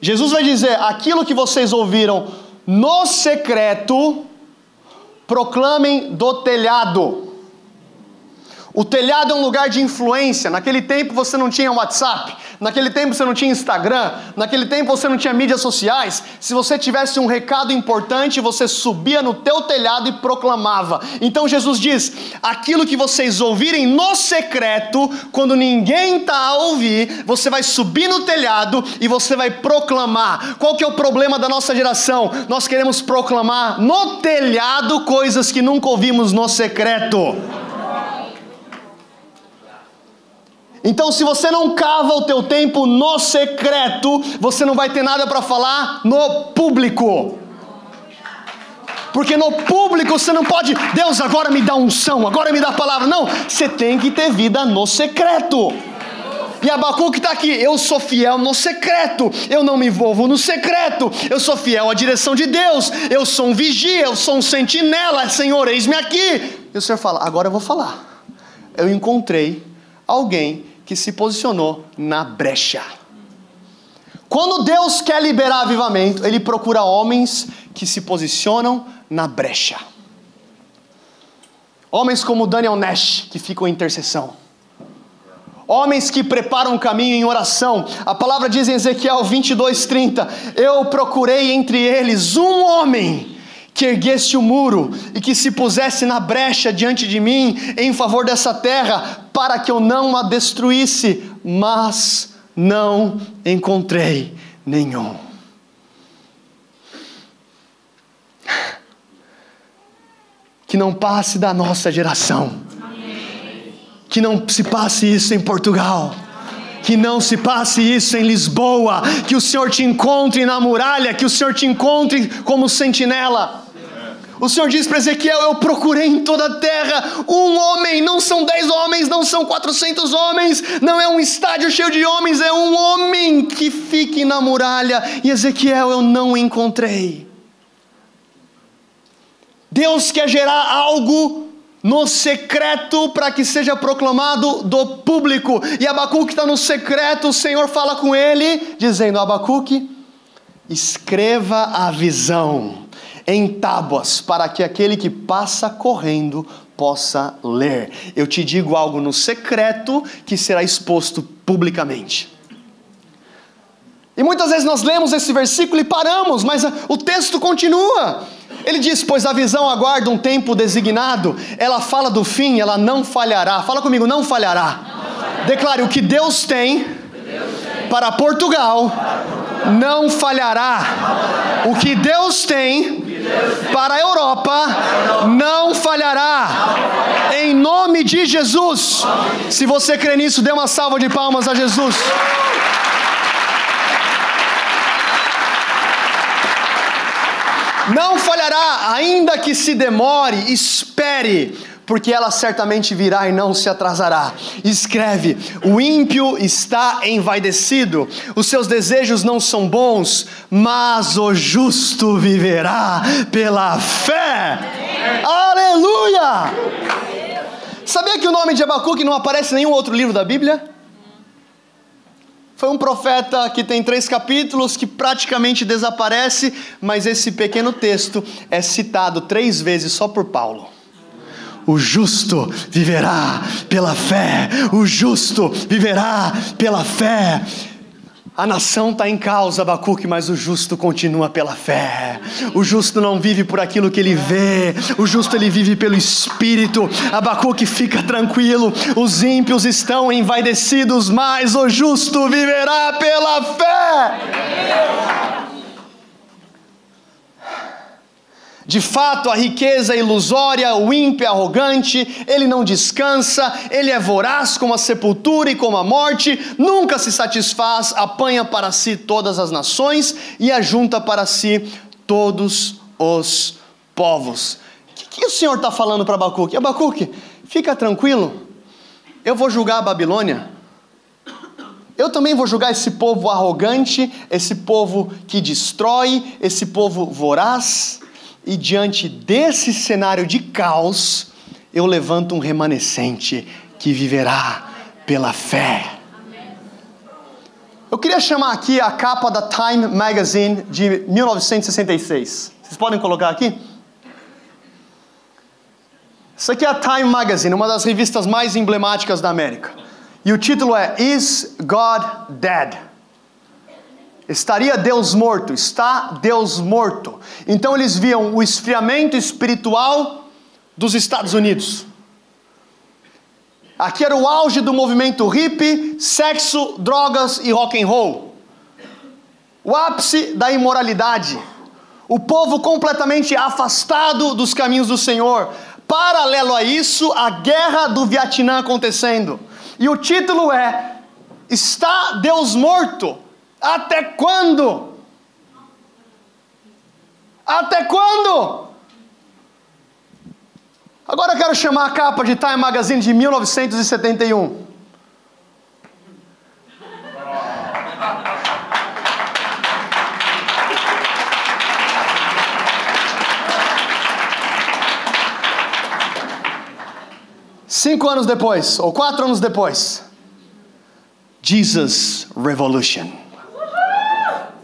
Jesus vai dizer: aquilo que vocês ouviram no secreto, proclamem do telhado. O telhado é um lugar de influência. Naquele tempo você não tinha WhatsApp, naquele tempo você não tinha Instagram, naquele tempo você não tinha mídias sociais. Se você tivesse um recado importante, você subia no teu telhado e proclamava. Então Jesus diz: aquilo que vocês ouvirem no secreto, quando ninguém está a ouvir, você vai subir no telhado e você vai proclamar. Qual que é o problema da nossa geração? Nós queremos proclamar no telhado coisas que nunca ouvimos no secreto. Então, se você não cava o teu tempo no secreto, você não vai ter nada para falar no público. Porque no público você não pode, Deus agora me dá unção, agora me dá palavra. Não, você tem que ter vida no secreto. E Abacuque está aqui, eu sou fiel no secreto, eu não me envolvo no secreto, eu sou fiel à direção de Deus, eu sou um vigia, eu sou um sentinela, Senhor, eis-me aqui. E o Senhor fala, agora eu vou falar. Eu encontrei alguém que se posicionou na brecha. Quando Deus quer liberar avivamento, Ele procura homens que se posicionam na brecha. Homens como Daniel Nash, que ficam em intercessão. Homens que preparam o caminho em oração. A palavra diz em Ezequiel 22:30: Eu procurei entre eles um homem que erguesse o muro e que se pusesse na brecha diante de mim em favor dessa terra, para que eu não a destruísse, mas não encontrei nenhum. Que não passe da nossa geração. Que não se passe isso em Portugal que não se passe isso em Lisboa, que o Senhor te encontre na muralha, que o Senhor te encontre como sentinela. O Senhor diz para Ezequiel: Eu procurei em toda a terra um homem, não são dez homens, não são quatrocentos homens, não é um estádio cheio de homens, é um homem que fique na muralha. E Ezequiel, eu não encontrei. Deus quer gerar algo no secreto para que seja proclamado do público. E Abacuque está no secreto, o Senhor fala com ele, dizendo: Abacuque, escreva a visão em tábuas, para que aquele que passa correndo possa ler. Eu te digo algo no secreto que será exposto publicamente. E muitas vezes nós lemos esse versículo e paramos, mas o texto continua. Ele diz: Pois a visão aguarda um tempo designado, ela fala do fim, ela não falhará. Fala comigo, não falhará. Não falhará. Declare: o que Deus tem, para Portugal, não falhará. O que Deus tem para a Europa não falhará. Em nome de Jesus. Se você crê nisso, dê uma salva de palmas a Jesus. Não falhará, ainda que se demore, espere, porque ela certamente virá e não se atrasará. Escreve: o ímpio está envaidecido, os seus desejos não são bons, mas o justo viverá pela fé. Aleluia! Sabia que o nome de Abacuque não aparece em nenhum outro livro da Bíblia? Foi um profeta que tem três capítulos, que praticamente desaparece, mas esse pequeno texto é citado três vezes só por Paulo. O justo viverá pela fé, o justo viverá pela fé. A nação está em causa, Abacuque, mas o justo continua pela fé. O justo não vive por aquilo que ele vê, o justo ele vive pelo Espírito. Abacuque fica tranquilo, os ímpios estão envaidecidos, mas o justo viverá pela fé. De fato, a riqueza é ilusória, o ímpio é arrogante, ele não descansa, ele é voraz como a sepultura e como a morte, nunca se satisfaz, apanha para si todas as nações e ajunta para si todos os povos. O que, que o Senhor está falando para Abacuque? Abacuque, fica tranquilo, eu vou julgar a Babilônia. Eu também vou julgar esse povo arrogante, esse povo que destrói, esse povo voraz. E diante desse cenário de caos, eu levanto um remanescente que viverá pela fé. Eu queria chamar aqui a capa da Time Magazine de 1966. Vocês podem colocar aqui? Isso aqui é a Time Magazine, uma das revistas mais emblemáticas da América. E o título é Is God Dead? Estaria Deus morto? Está Deus morto. Então eles viam o esfriamento espiritual dos Estados Unidos. Aqui era o auge do movimento hippie, sexo, drogas e rock and roll. O ápice da imoralidade. O povo completamente afastado dos caminhos do Senhor. Paralelo a isso, a guerra do Vietnã acontecendo. E o título é Está Deus morto? Até quando? Até quando? Agora eu quero chamar a capa de Time Magazine de 1971. Cinco anos depois, ou quatro anos depois, Jesus Revolution.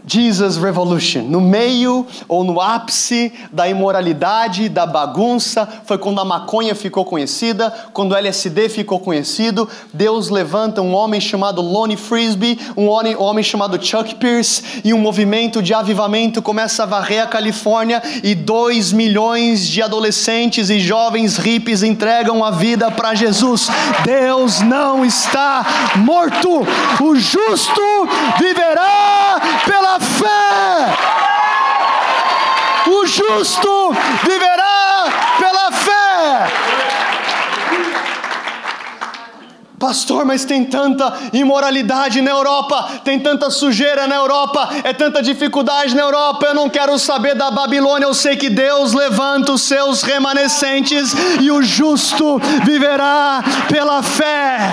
Jesus Revolution. No meio ou no ápice da imoralidade, da bagunça, foi quando a maconha ficou conhecida, quando o LSD ficou conhecido. Deus levanta um homem chamado Lonnie Frisbee, um homem, um homem chamado Chuck Pierce, e um movimento de avivamento começa a varrer a Califórnia, e dois milhões de adolescentes e jovens hippies entregam a vida para Jesus. Deus não está morto, o justo viverá pela fé. O justo viverá pela fé. Pastor, mas tem tanta imoralidade na Europa, tem tanta sujeira na Europa, é tanta dificuldade na Europa. Eu não quero saber da Babilônia, eu sei que Deus levanta os seus remanescentes e o justo viverá pela fé.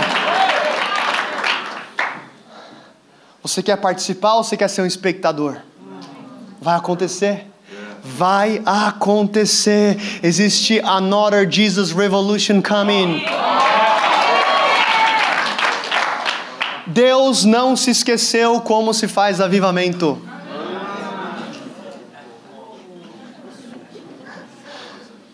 Você quer participar ou você quer ser um espectador? Vai acontecer. Vai acontecer. Existe another Jesus revolution coming. Deus não se esqueceu como se faz avivamento.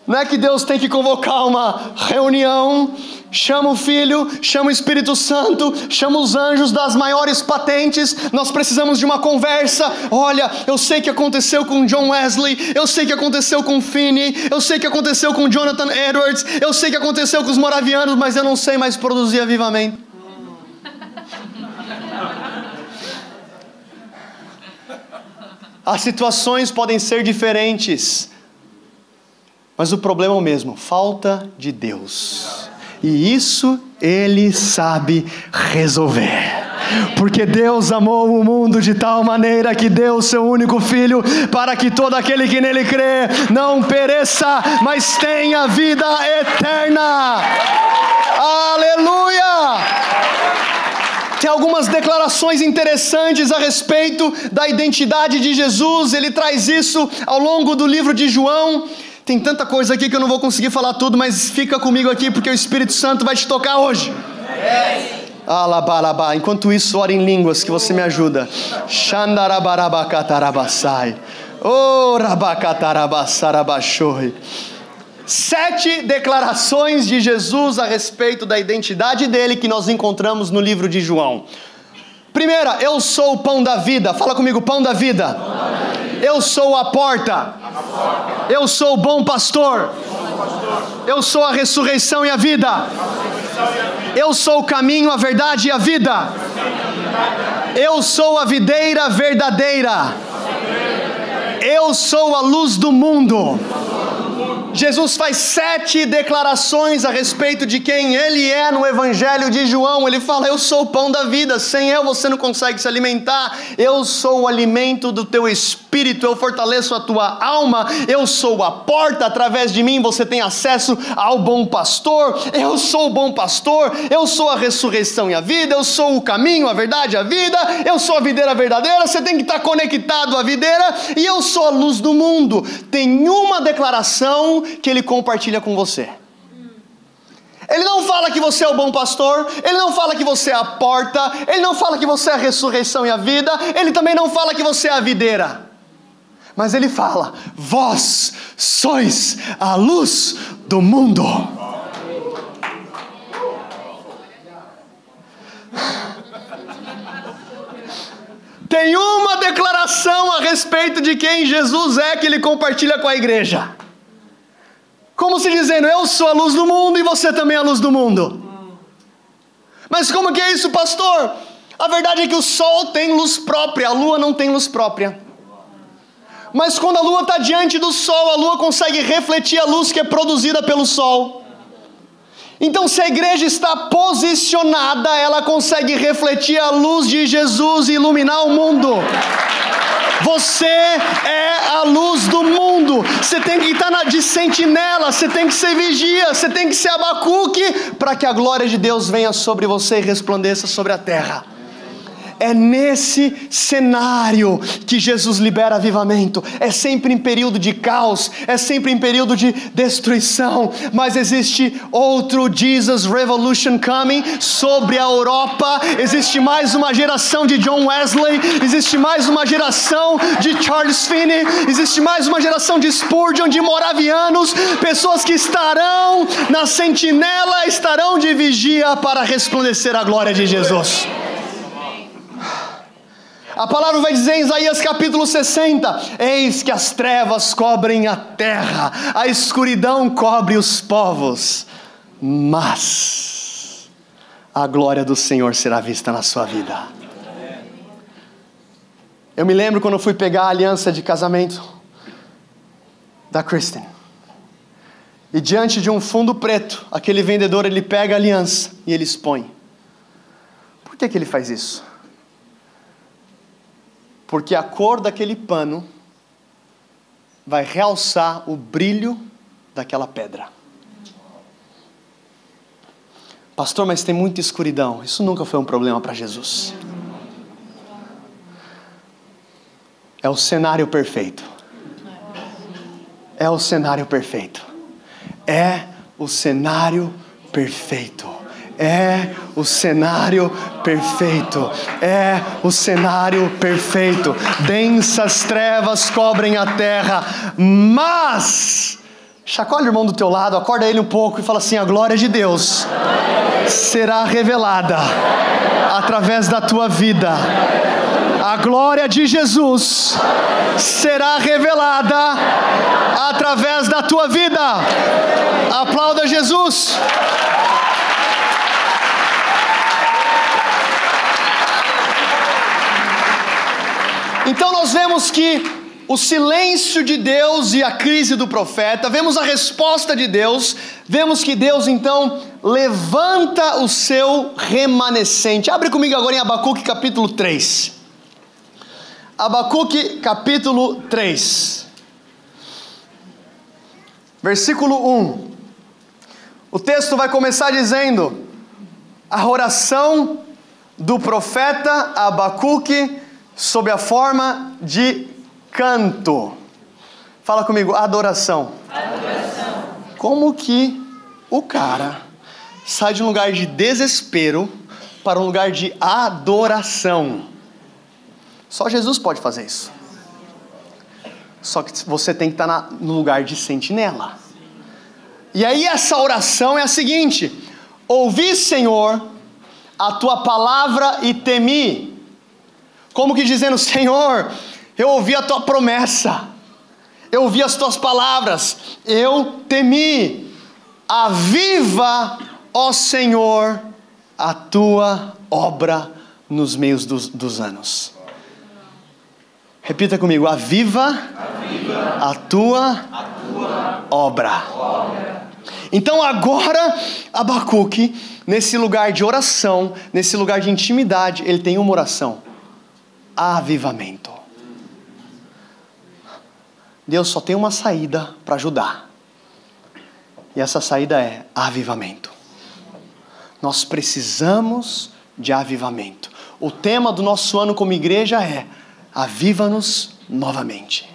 Não é que Deus tem que convocar uma reunião, chama o Filho, chama o Espírito Santo, chama os anjos das maiores patentes. Nós precisamos de uma conversa. Olha, eu sei que aconteceu com John Wesley, eu sei que aconteceu com Finney, eu sei que aconteceu com Jonathan Edwards, eu sei que aconteceu com os moravianos, mas eu não sei mais produzir avivamento. As situações podem ser diferentes, mas o problema é o mesmo: falta de Deus. E isso ele sabe resolver. Porque Deus amou o mundo de tal maneira que deu o seu único filho para que todo aquele que nele crê não pereça, mas tenha vida eterna. Aleluia! Tem algumas declarações interessantes a respeito da identidade de Jesus, ele traz isso ao longo do livro de João. Tem tanta coisa aqui que eu não vou conseguir falar tudo, mas fica comigo aqui porque o Espírito Santo vai te tocar hoje. Alabalaba. Enquanto isso, ora em línguas que você me ajuda. Xandarabarabacatarabasai. Oh. Sete declarações de Jesus a respeito da identidade dele que nós encontramos no livro de João. Primeira, eu sou o pão da vida. Fala comigo, pão da vida. Pão da vida. Eu sou a porta. Eu sou o bom pastor. Eu sou a ressurreição e a vida. Eu sou o caminho, a verdade e a vida. Eu sou a videira verdadeira. Eu sou a luz do mundo. Jesus faz sete declarações a respeito de quem Ele é no Evangelho de João. Ele fala: Eu sou o pão da vida, sem eu você não consegue se alimentar. Eu sou o alimento do teu espírito, eu fortaleço a tua alma. Eu sou a porta, através de mim você tem acesso ao bom pastor. Eu sou o bom pastor, eu sou a ressurreição e a vida, eu sou o caminho, a verdade a vida. Eu sou a videira verdadeira, você tem que estar conectado à videira. E eu sou a luz do mundo. Tem uma declaração que ele compartilha com você. Ele não fala que você é o bom pastor, ele não fala que você é a porta, ele não fala que você é a ressurreição e a vida, ele também não fala que você é a videira. Mas ele fala: Vós sois a luz do mundo. Tem uma declaração a respeito de quem Jesus é que ele compartilha com a igreja. Como se dizendo, eu sou a luz do mundo e você também é a luz do mundo. Mas como que é isso, pastor? A verdade é que o sol tem luz própria, a lua não tem luz própria. Mas quando a lua está diante do sol, a lua consegue refletir a luz que é produzida pelo sol. Então, se a igreja está posicionada, ela consegue refletir a luz de Jesus e iluminar o mundo. Você é a luz do mundo. Você tem que estar de sentinela, você tem que ser vigia, você tem que ser abacuque para que a glória de Deus venha sobre você e resplandeça sobre a terra. É nesse cenário que Jesus libera avivamento. É sempre em período de caos, é sempre em período de destruição, mas existe outro Jesus Revolution coming sobre a Europa. Existe mais uma geração de John Wesley, existe mais uma geração de Charles Finney, existe mais uma geração de Spurgeon, de moravianos, pessoas que estarão na sentinela, estarão de vigia para resplandecer a glória de Jesus. A palavra vai dizer em Isaías capítulo 60: Eis que as trevas cobrem a terra, a escuridão cobre os povos, mas a glória do Senhor será vista na sua vida. Eu me lembro quando fui pegar a aliança de casamento da Kristen. E diante de um fundo preto, aquele vendedor ele pega a aliança e ele expõe. Por que, que ele faz isso? Porque a cor daquele pano vai realçar o brilho daquela pedra. Pastor, mas tem muita escuridão. Isso nunca foi um problema para Jesus. É o cenário perfeito. É o cenário perfeito. É o cenário perfeito é o cenário perfeito. É o cenário perfeito. Densas trevas cobrem a terra, mas Chacoalha o irmão do teu lado, acorda ele um pouco e fala assim: a glória de Deus será revelada através da tua vida. A glória de Jesus será revelada através da tua vida. Aplauda Jesus. Então nós vemos que o silêncio de Deus e a crise do profeta, vemos a resposta de Deus, vemos que Deus então levanta o seu remanescente. Abre comigo agora em Abacuque capítulo 3. Abacuque capítulo 3, versículo 1. O texto vai começar dizendo: a oração do profeta Abacuque sob a forma de canto. Fala comigo, adoração. Adoração. Como que o cara sai de um lugar de desespero para um lugar de adoração? Só Jesus pode fazer isso. Só que você tem que estar na, no lugar de sentinela. E aí essa oração é a seguinte: Ouvi, Senhor, a tua palavra e temi como que dizendo: Senhor, eu ouvi a tua promessa, eu ouvi as tuas palavras, eu temi. Aviva, ó Senhor, a tua obra nos meios dos, dos anos. Repita comigo: aviva, aviva a, tua a tua, obra. obra. Então agora, Abacuque, nesse lugar de oração, nesse lugar de intimidade, ele tem uma oração avivamento. Deus só tem uma saída para ajudar. E essa saída é avivamento. Nós precisamos de avivamento. O tema do nosso ano como igreja é Aviva-nos novamente.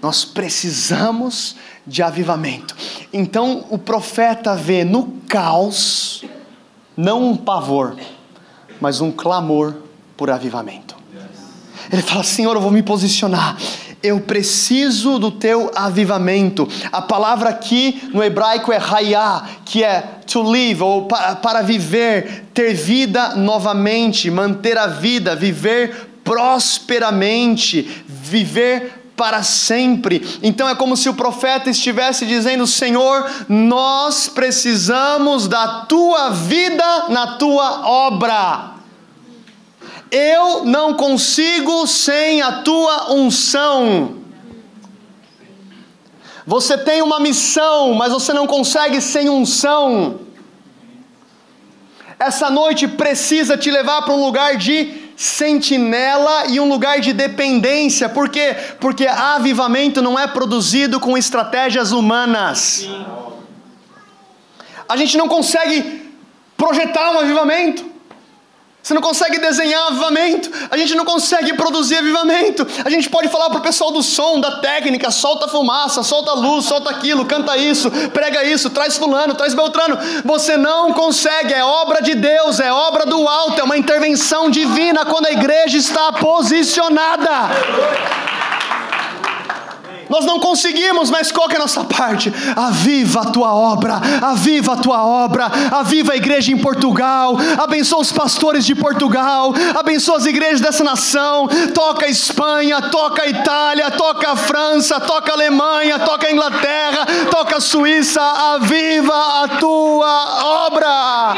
Nós precisamos de avivamento. Então o profeta vê no caos não um pavor, mas um clamor por avivamento. Ele fala: Senhor, eu vou me posicionar. Eu preciso do teu avivamento. A palavra aqui no hebraico é hayá, que é to live, ou para viver, ter vida novamente, manter a vida, viver prosperamente, viver para sempre. Então é como se o profeta estivesse dizendo: Senhor, nós precisamos da tua vida na tua obra. Eu não consigo sem a tua unção. Você tem uma missão, mas você não consegue sem unção. Essa noite precisa te levar para um lugar de sentinela e um lugar de dependência. Por quê? Porque avivamento não é produzido com estratégias humanas. A gente não consegue projetar um avivamento. Você não consegue desenhar avivamento, a gente não consegue produzir avivamento. A gente pode falar para o pessoal do som, da técnica, solta fumaça, solta luz, solta aquilo, canta isso, prega isso, traz fulano, traz Beltrano. Você não consegue, é obra de Deus, é obra do alto, é uma intervenção divina quando a igreja está posicionada. Nós não conseguimos, mas qual é a nossa parte? Aviva a tua obra, aviva a tua obra, aviva a igreja em Portugal, abençoa os pastores de Portugal, abençoa as igrejas dessa nação, toca a Espanha, toca a Itália, toca a França, toca a Alemanha, toca a Inglaterra, toca a Suíça, aviva a tua obra.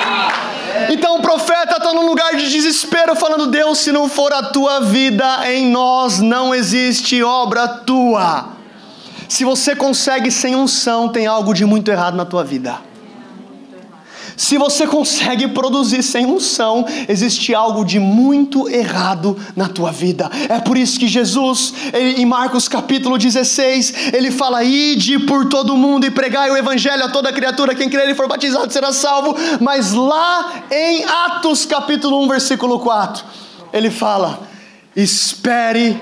Então o profeta está num lugar de desespero, falando: Deus, se não for a tua vida em nós, não existe obra tua. Se você consegue sem unção, tem algo de muito errado na tua vida. Se você consegue produzir sem unção, existe algo de muito errado na tua vida. É por isso que Jesus, ele, em Marcos capítulo 16, ele fala: Ide por todo mundo e pregai o evangelho a toda criatura, quem crer e for batizado será salvo. Mas lá em Atos capítulo 1, versículo 4, ele fala: Espere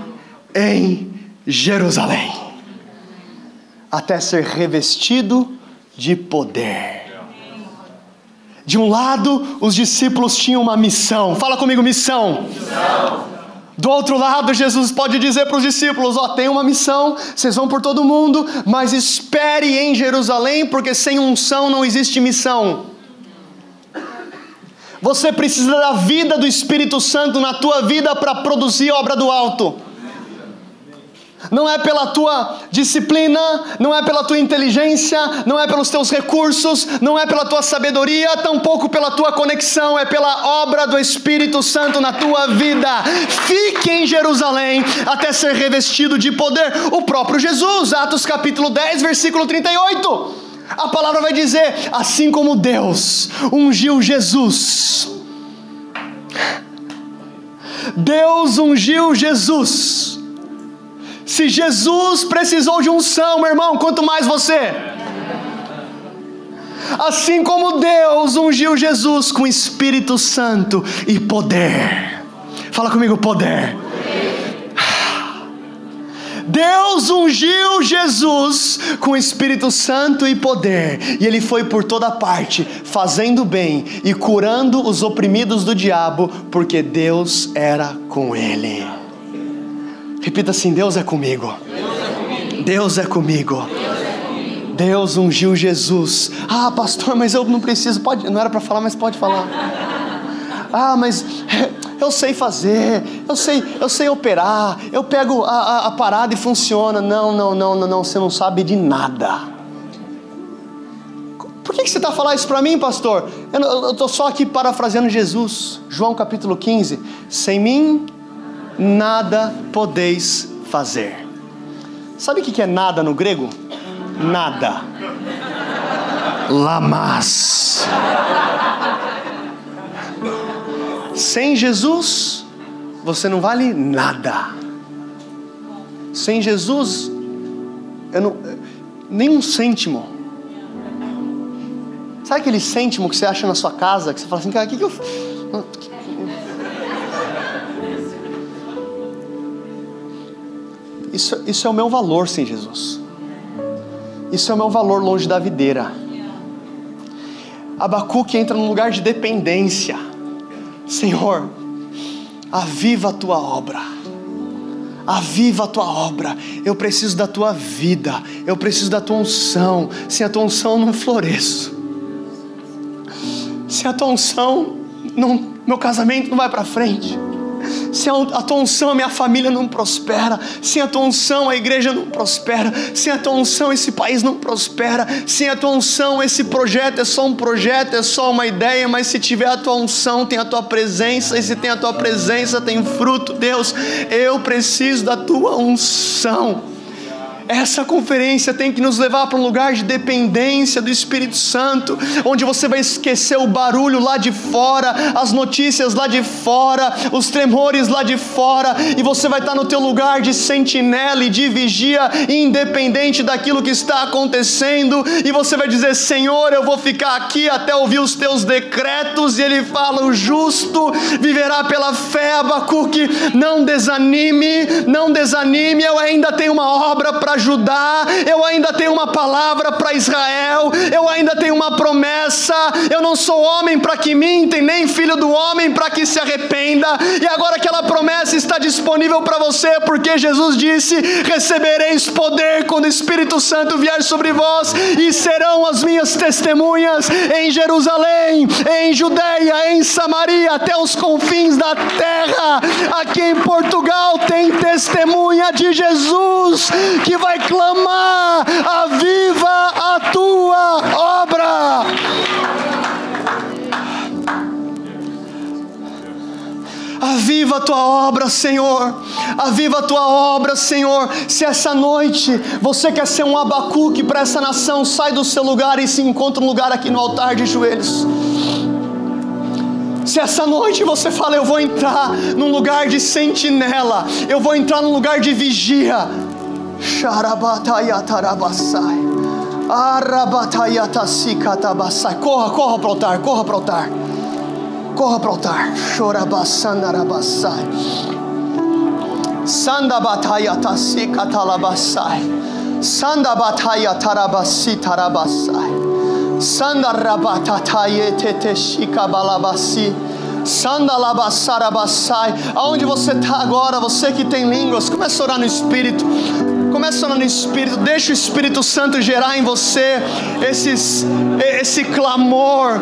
em Jerusalém até ser revestido de poder. De um lado, os discípulos tinham uma missão. Fala comigo, missão. missão. Do outro lado, Jesus pode dizer para os discípulos: Ó, tem uma missão, vocês vão por todo mundo, mas espere em Jerusalém, porque sem unção não existe missão. Você precisa da vida do Espírito Santo na tua vida para produzir obra do alto não é pela tua disciplina, não é pela tua inteligência, não é pelos teus recursos, não é pela tua sabedoria, tampouco pela tua conexão, é pela obra do Espírito Santo na tua vida. Fique em Jerusalém até ser revestido de poder. O próprio Jesus, Atos capítulo 10, versículo 38. A palavra vai dizer: assim como Deus ungiu Jesus. Deus ungiu Jesus se Jesus precisou de unção, meu irmão, quanto mais você. Assim como Deus ungiu Jesus com Espírito Santo e poder. Fala comigo, poder. Deus ungiu Jesus com Espírito Santo e poder, e ele foi por toda parte, fazendo bem e curando os oprimidos do diabo, porque Deus era com ele. Repita assim: Deus é comigo. Deus é comigo. Deus ungiu Jesus. Ah, pastor, mas eu não preciso. Pode, não era para falar, mas pode falar. Ah, mas eu sei fazer, eu sei, eu sei operar, eu pego a, a, a parada e funciona. Não, não, não, não, não, você não sabe de nada. Por que, você está falando isso para mim, pastor? Eu estou só aqui parafraseando Jesus, João capítulo 15. Sem mim nada podeis fazer. Sabe o que é nada no grego? Nada. Lamas. Sem Jesus, você não vale nada. Sem Jesus, eu não, nem um cêntimo. Sabe aquele cêntimo que você acha na sua casa, que você fala assim, cara, o que, que eu Isso, isso é o meu valor sem Jesus. Isso é o meu valor longe da videira. Abacuque entra num lugar de dependência. Senhor, aviva a tua obra. Aviva a tua obra. Eu preciso da tua vida. Eu preciso da tua unção. Sem a tua unção eu não floresço. Sem a tua unção, não, meu casamento não vai para frente. Sem a tua unção, a minha família não prospera. Sem a tua unção, a igreja não prospera. Sem a tua unção, esse país não prospera. Sem a tua unção, esse projeto é só um projeto, é só uma ideia. Mas se tiver a tua unção, tem a tua presença. E se tem a tua presença, tem fruto. Deus, eu preciso da tua unção. Essa conferência tem que nos levar para um lugar de dependência do Espírito Santo, onde você vai esquecer o barulho lá de fora, as notícias lá de fora, os tremores lá de fora, e você vai estar no teu lugar de sentinela e de vigia, independente daquilo que está acontecendo, e você vai dizer: Senhor, eu vou ficar aqui até ouvir os teus decretos, e ele fala: o justo viverá pela fé, Abacuque, não desanime, não desanime, eu ainda tenho uma obra para Judá, eu ainda tenho uma palavra para Israel, eu ainda tenho uma promessa. Eu não sou homem para que mintem, nem filho do homem para que se arrependa. E agora aquela promessa está disponível para você, porque Jesus disse: Recebereis poder quando o Espírito Santo vier sobre vós, e serão as minhas testemunhas em Jerusalém, em Judeia, em Samaria, até os confins da terra. Aqui em Portugal tem testemunha de Jesus que vai clamar: aviva a tua obra. Aviva a tua obra, Senhor. Aviva a tua obra, Senhor. Se essa noite você quer ser um abacuque para essa nação, sai do seu lugar e se encontra um lugar aqui no altar de joelhos. Se essa noite você fala, eu vou entrar num lugar de sentinela, eu vou entrar num lugar de vigia, Xarabatayatarabassai. Arabatayatasikatabassai. Corra, corra para o altar, corra para o altar. Corra para o altar. Chorabassandarabassai. Sandabatayatasikatalabassai. Sandabatayatarabassai tarabasai. Sandarabatayeteteshikabalabasi. Sandalabassarabassai. Aonde você está agora, você que tem línguas, começa a orar no Espírito. Começa orar no Espírito. Deixa o Espírito Santo gerar em você esses, esse clamor.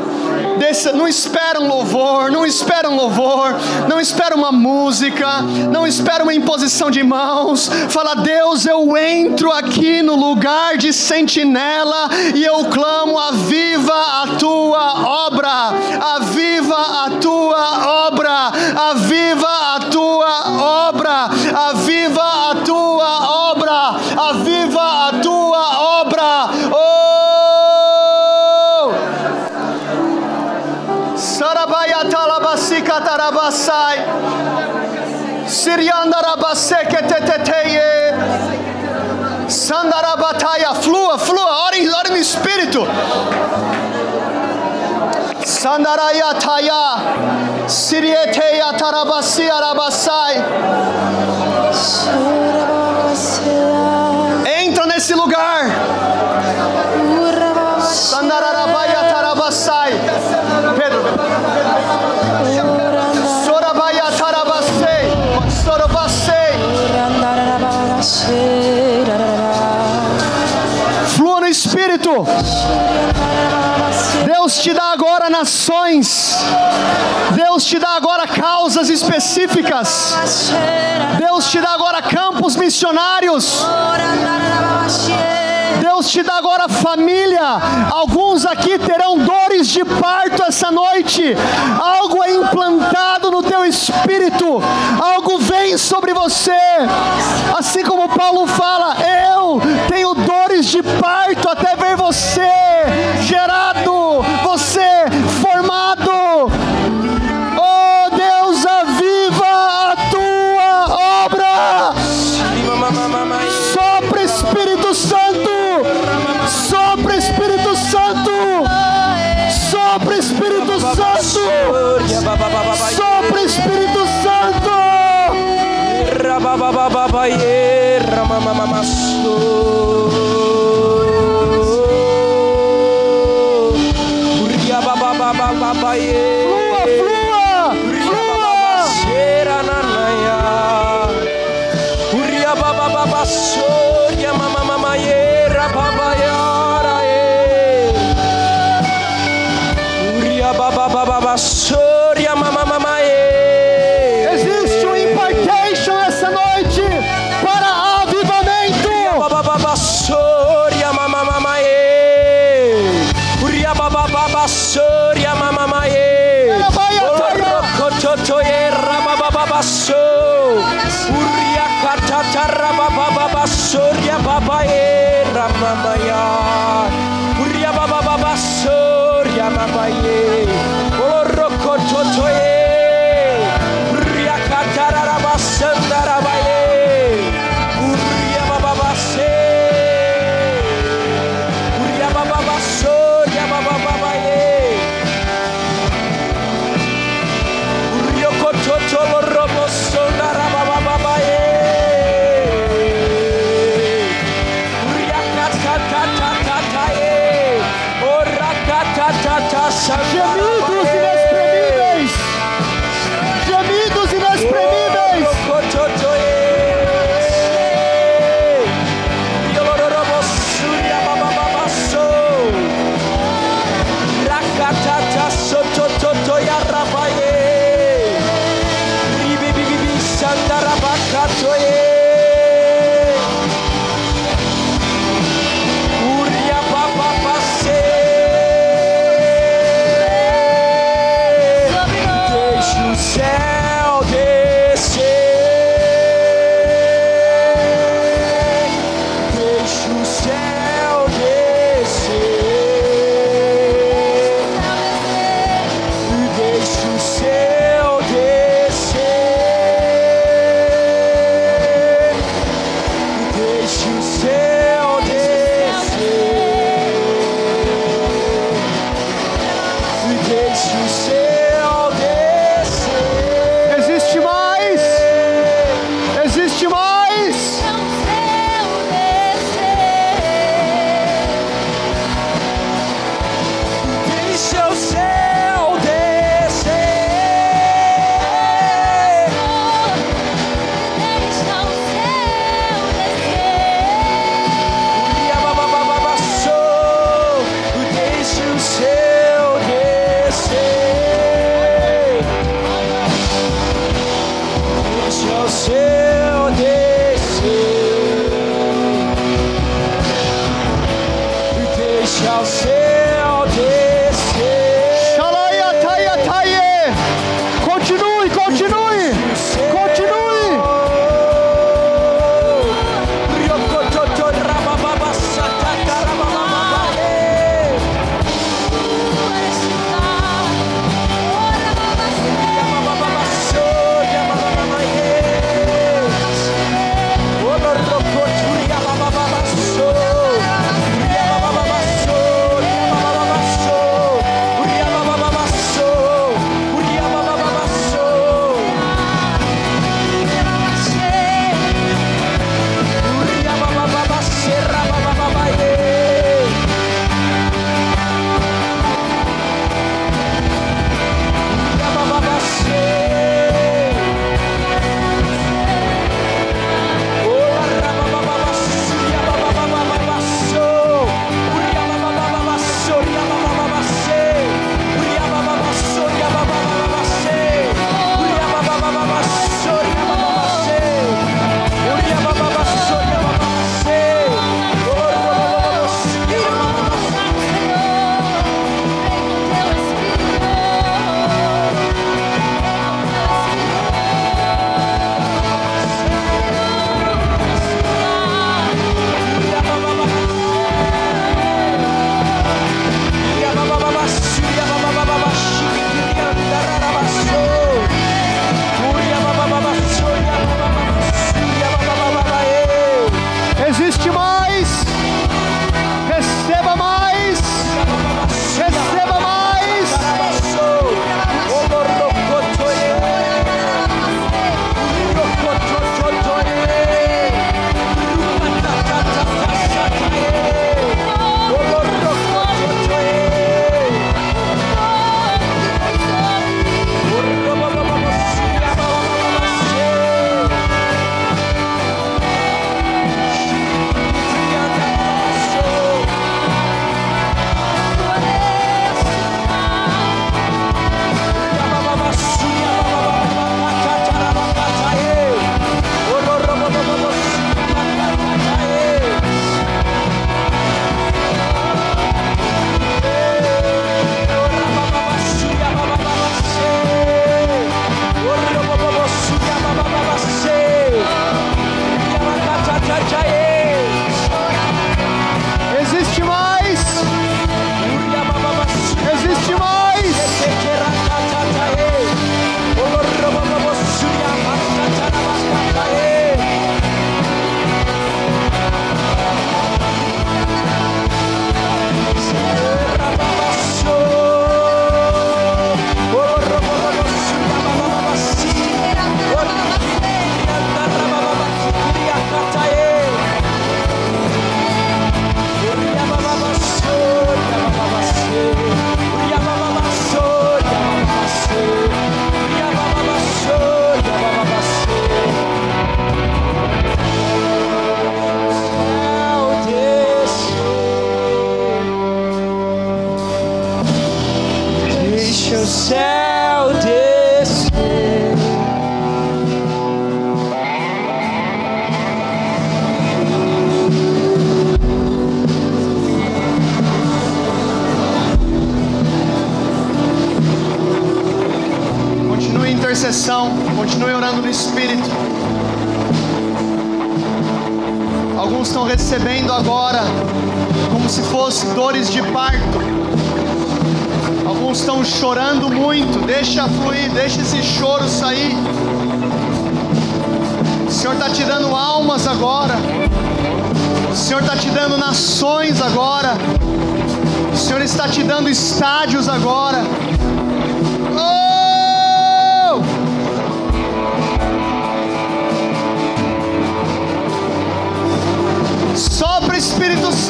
Desse, não espera um louvor, não espera um louvor, não espera uma música, não espera uma imposição de mãos. Fala, Deus, eu entro aqui no lugar de sentinela e eu clamo: aviva a tua obra, aviva a tua obra, aviva a tua obra, aviva a tua obra, Sandarabataya, flua, flua, ore, ore no Espírito. Sandarayataya, Sirieteya Tarabasi Arabasai. Entra nesse lugar. Sandarabaya Espírito. Deus te dá agora nações. Deus te dá agora causas específicas. Deus te dá agora campos missionários. Deus te dá agora família. Alguns aqui terão dores de parto essa noite. Algo é implantado no teu espírito. Algo vem sobre você. Assim como Paulo fala, eu tenho de parto até ver você gerado, você formado. Oh Deus, aviva a tua obra. Sopra Espírito Santo. Sopra Espírito Santo. Sopra Espírito Santo. Sopra Espírito Santo. Flua, flua,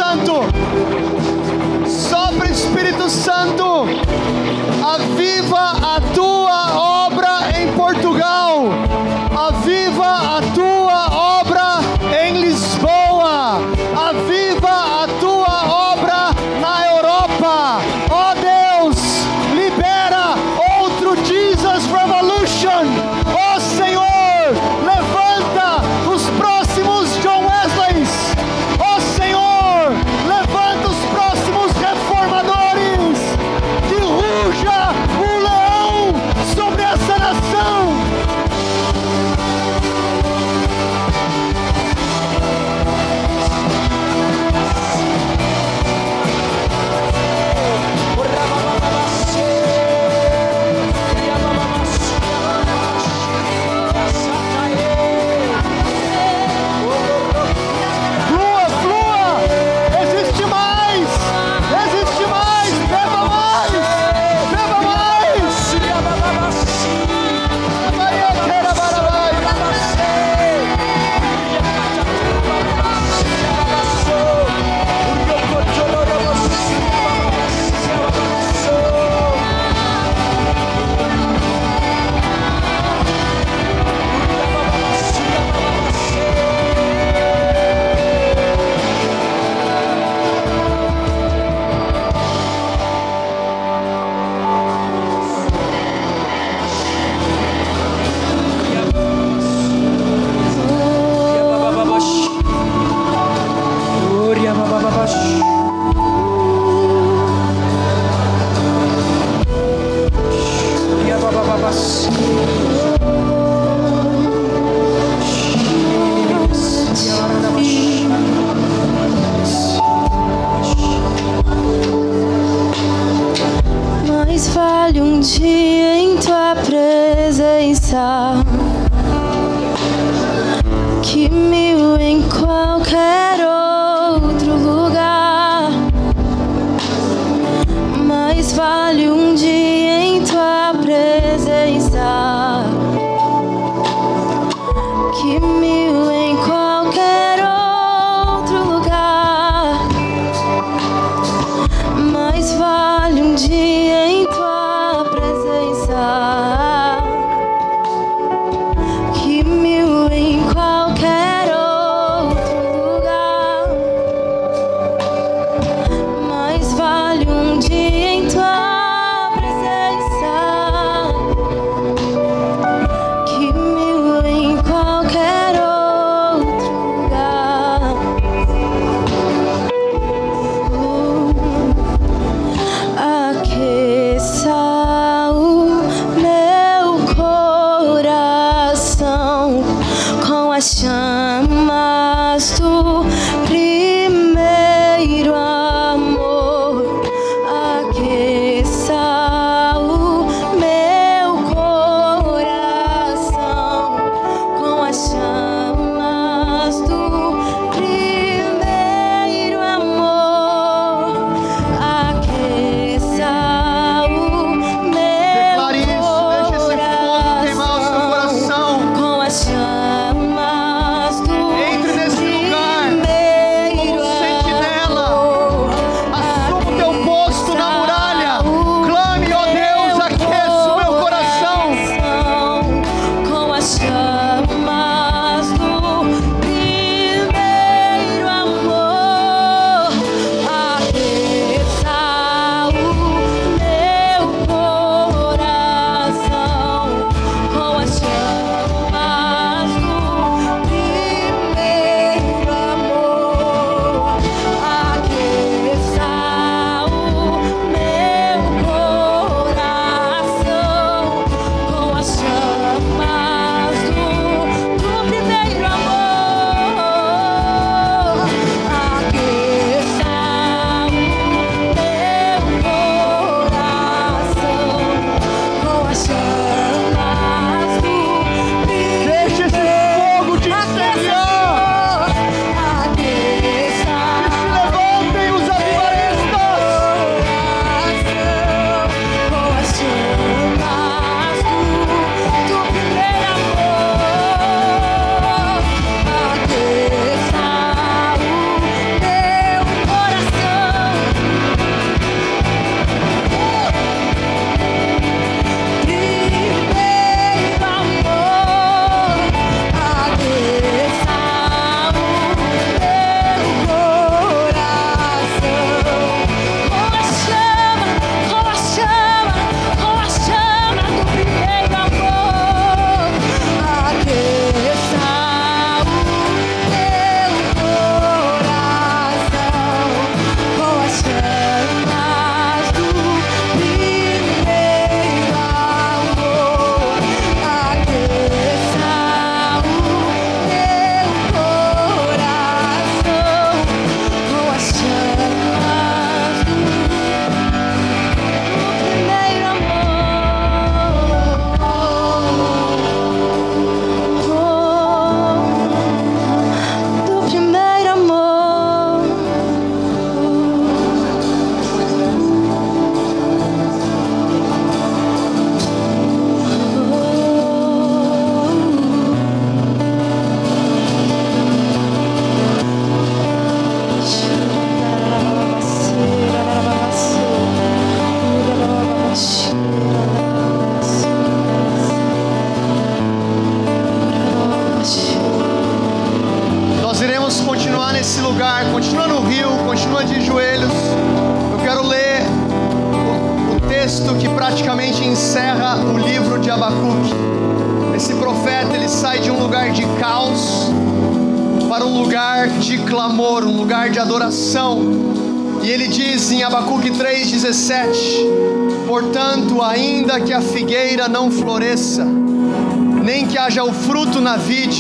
Santo. Sopra Espírito Santo. Aviva a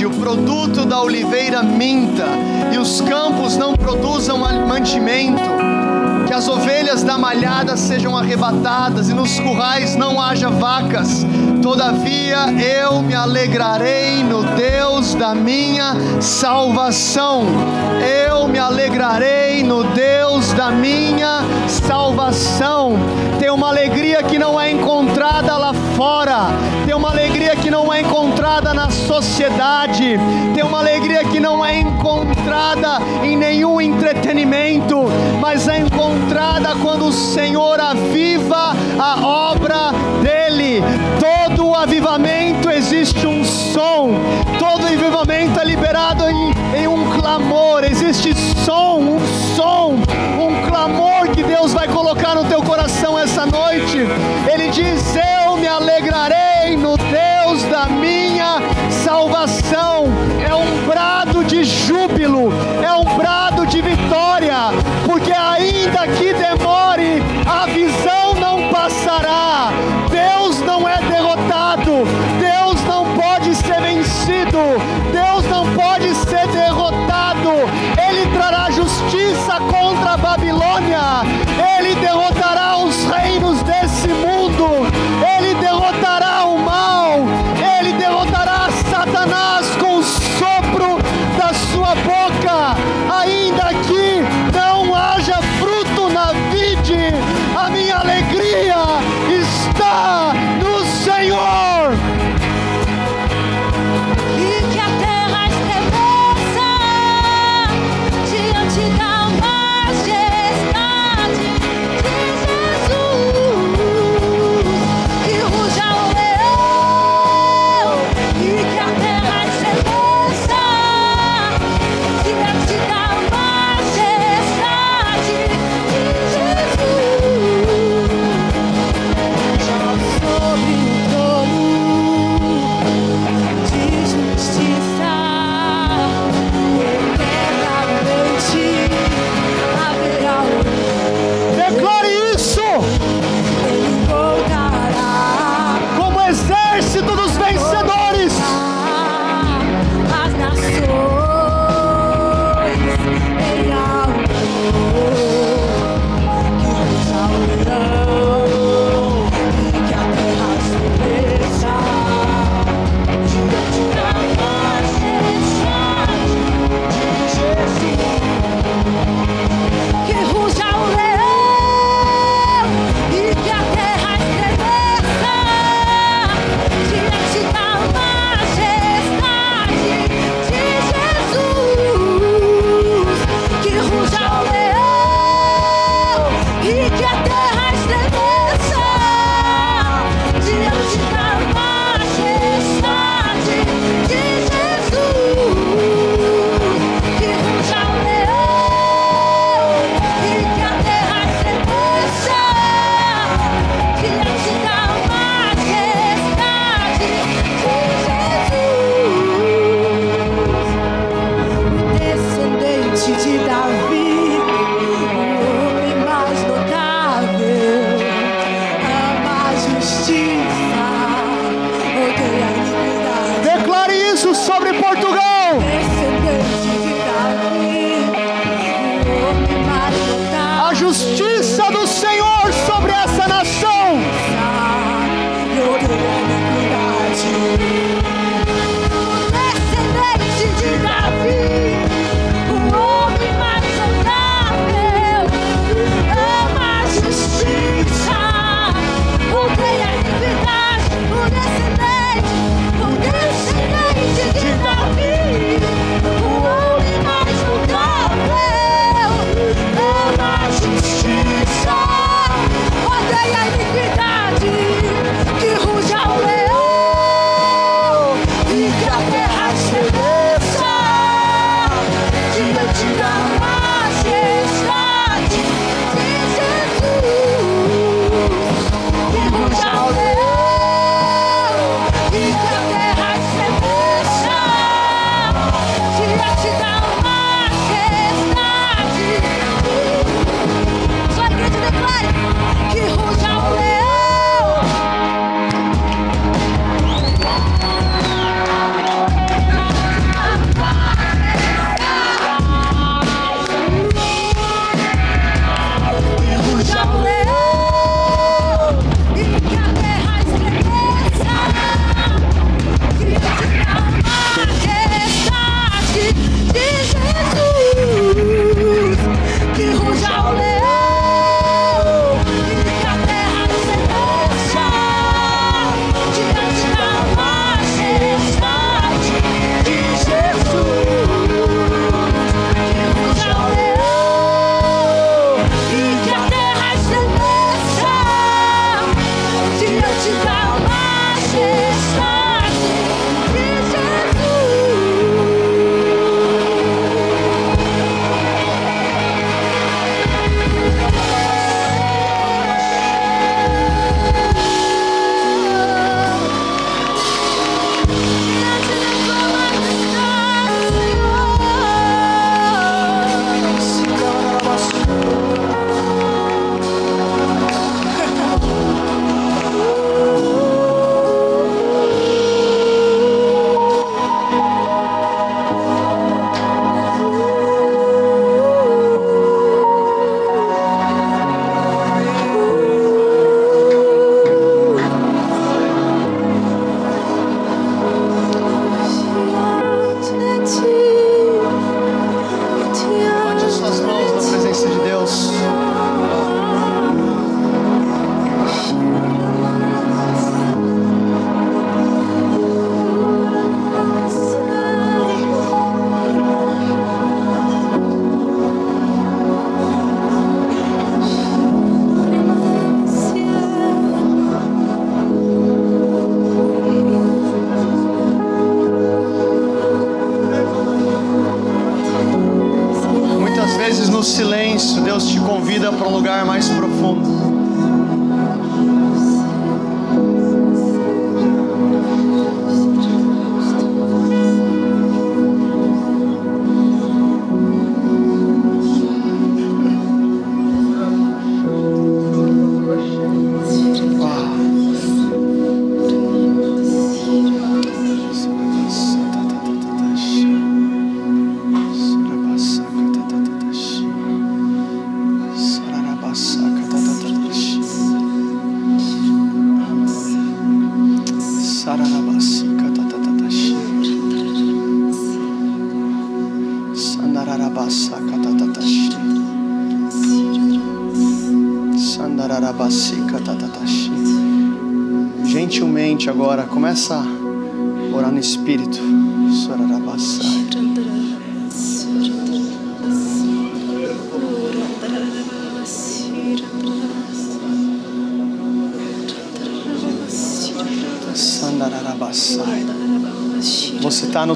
o produto da oliveira minta, e os campos não produzam mantimento, que as ovelhas da malhada sejam arrebatadas e nos currais não haja vacas. Todavia eu me alegrarei no Deus da minha salvação. Eu me alegrarei no Deus da minha salvação. Tem uma alegria que não é encontrada lá fora. Uma alegria que não é encontrada na sociedade. Tem uma alegria que não é encontrada em nenhum entretenimento, mas é encontrada quando o Senhor aviva a obra dele. Todo avivamento existe um som. Todo avivamento é liberado em, em um clamor. Existe som,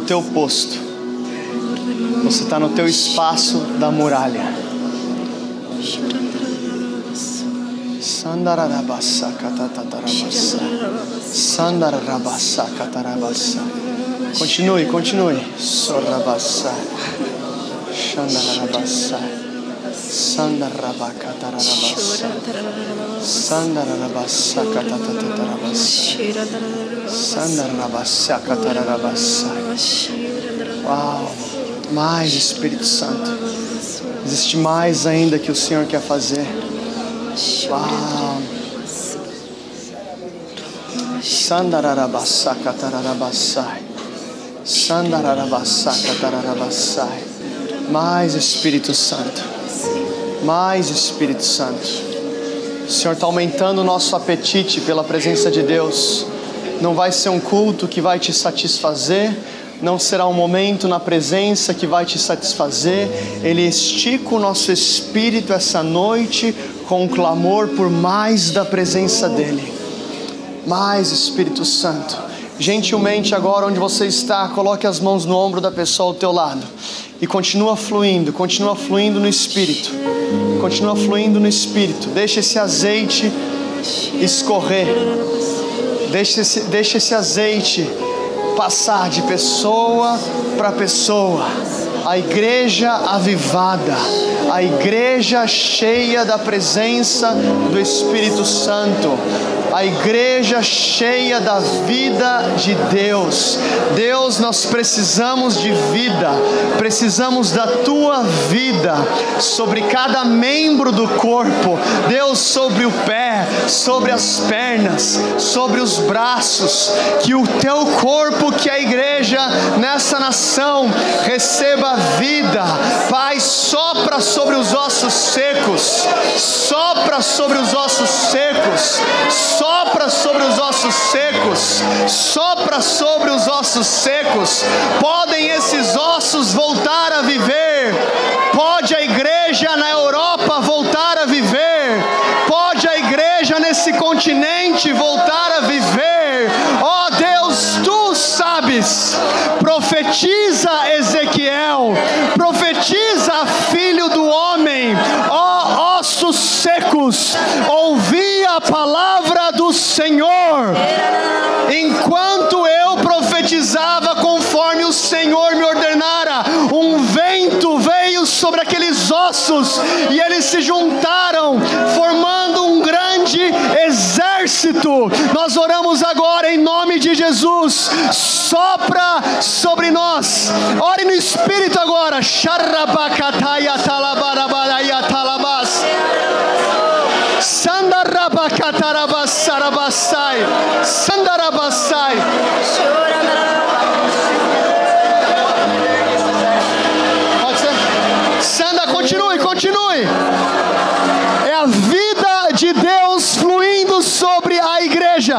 teu posto. Você está no teu espaço da muralha. Sandararabassa katatatarabassa. Sandararabassa katarabassa. Continue, continue. Sorrabassa. Shandararabassa. Sandarabakatarabassa. Sandarabassa katarabassa. Uau! Mais Espírito Santo. Existe mais ainda que o Senhor quer fazer. Uau! Sandararabassa katararabassai. Mais Espírito Santo. Mais Espírito Santo. O Senhor está aumentando o nosso apetite pela presença de Deus. Não vai ser um culto que vai te satisfazer, não será um momento na presença que vai te satisfazer. Ele estica o nosso espírito essa noite com um clamor por mais da presença dEle. Mais Espírito Santo. Gentilmente, agora onde você está, coloque as mãos no ombro da pessoa ao teu lado e continua fluindo, continua fluindo no Espírito. Continua fluindo no Espírito. Deixa esse azeite escorrer. Deixa esse, deixa esse azeite passar de pessoa para pessoa. A igreja avivada, a igreja cheia da presença do Espírito Santo, a igreja cheia da vida de Deus. Deus, nós precisamos de vida, precisamos da tua vida sobre cada membro do corpo. Deus, sobre o pé, sobre as pernas, sobre os braços, que o teu corpo, que a igreja nessa nação, receba vida. Pai, sopra sobre os ossos secos, sopra sobre os ossos secos, sopra sobre os ossos secos, sopra sobre os ossos secos. Podem esses ossos voltar a viver? Pode a igreja na Europa voltar a viver? Pode a igreja nesse continente voltar a viver? Ó oh, Deus, tu sabes. Profetiza Ezequiel, profetiza filho do homem, ó oh, ossos secos, ouvi a palavra do Senhor. Enquanto eu profetizava conforme o Senhor me ordenara, um vento veio sobre aqueles ossos e eles se juntaram, formando um grande exército. Nós oramos agora em nome de Jesus. Sopra sobre nós. Ore no Espírito agora. Sharabakataya talabarabaraya sarabasai. Sandarabasai. Pode ser? Sanda, continue, continue. É a vida de Deus fluindo sobre a igreja.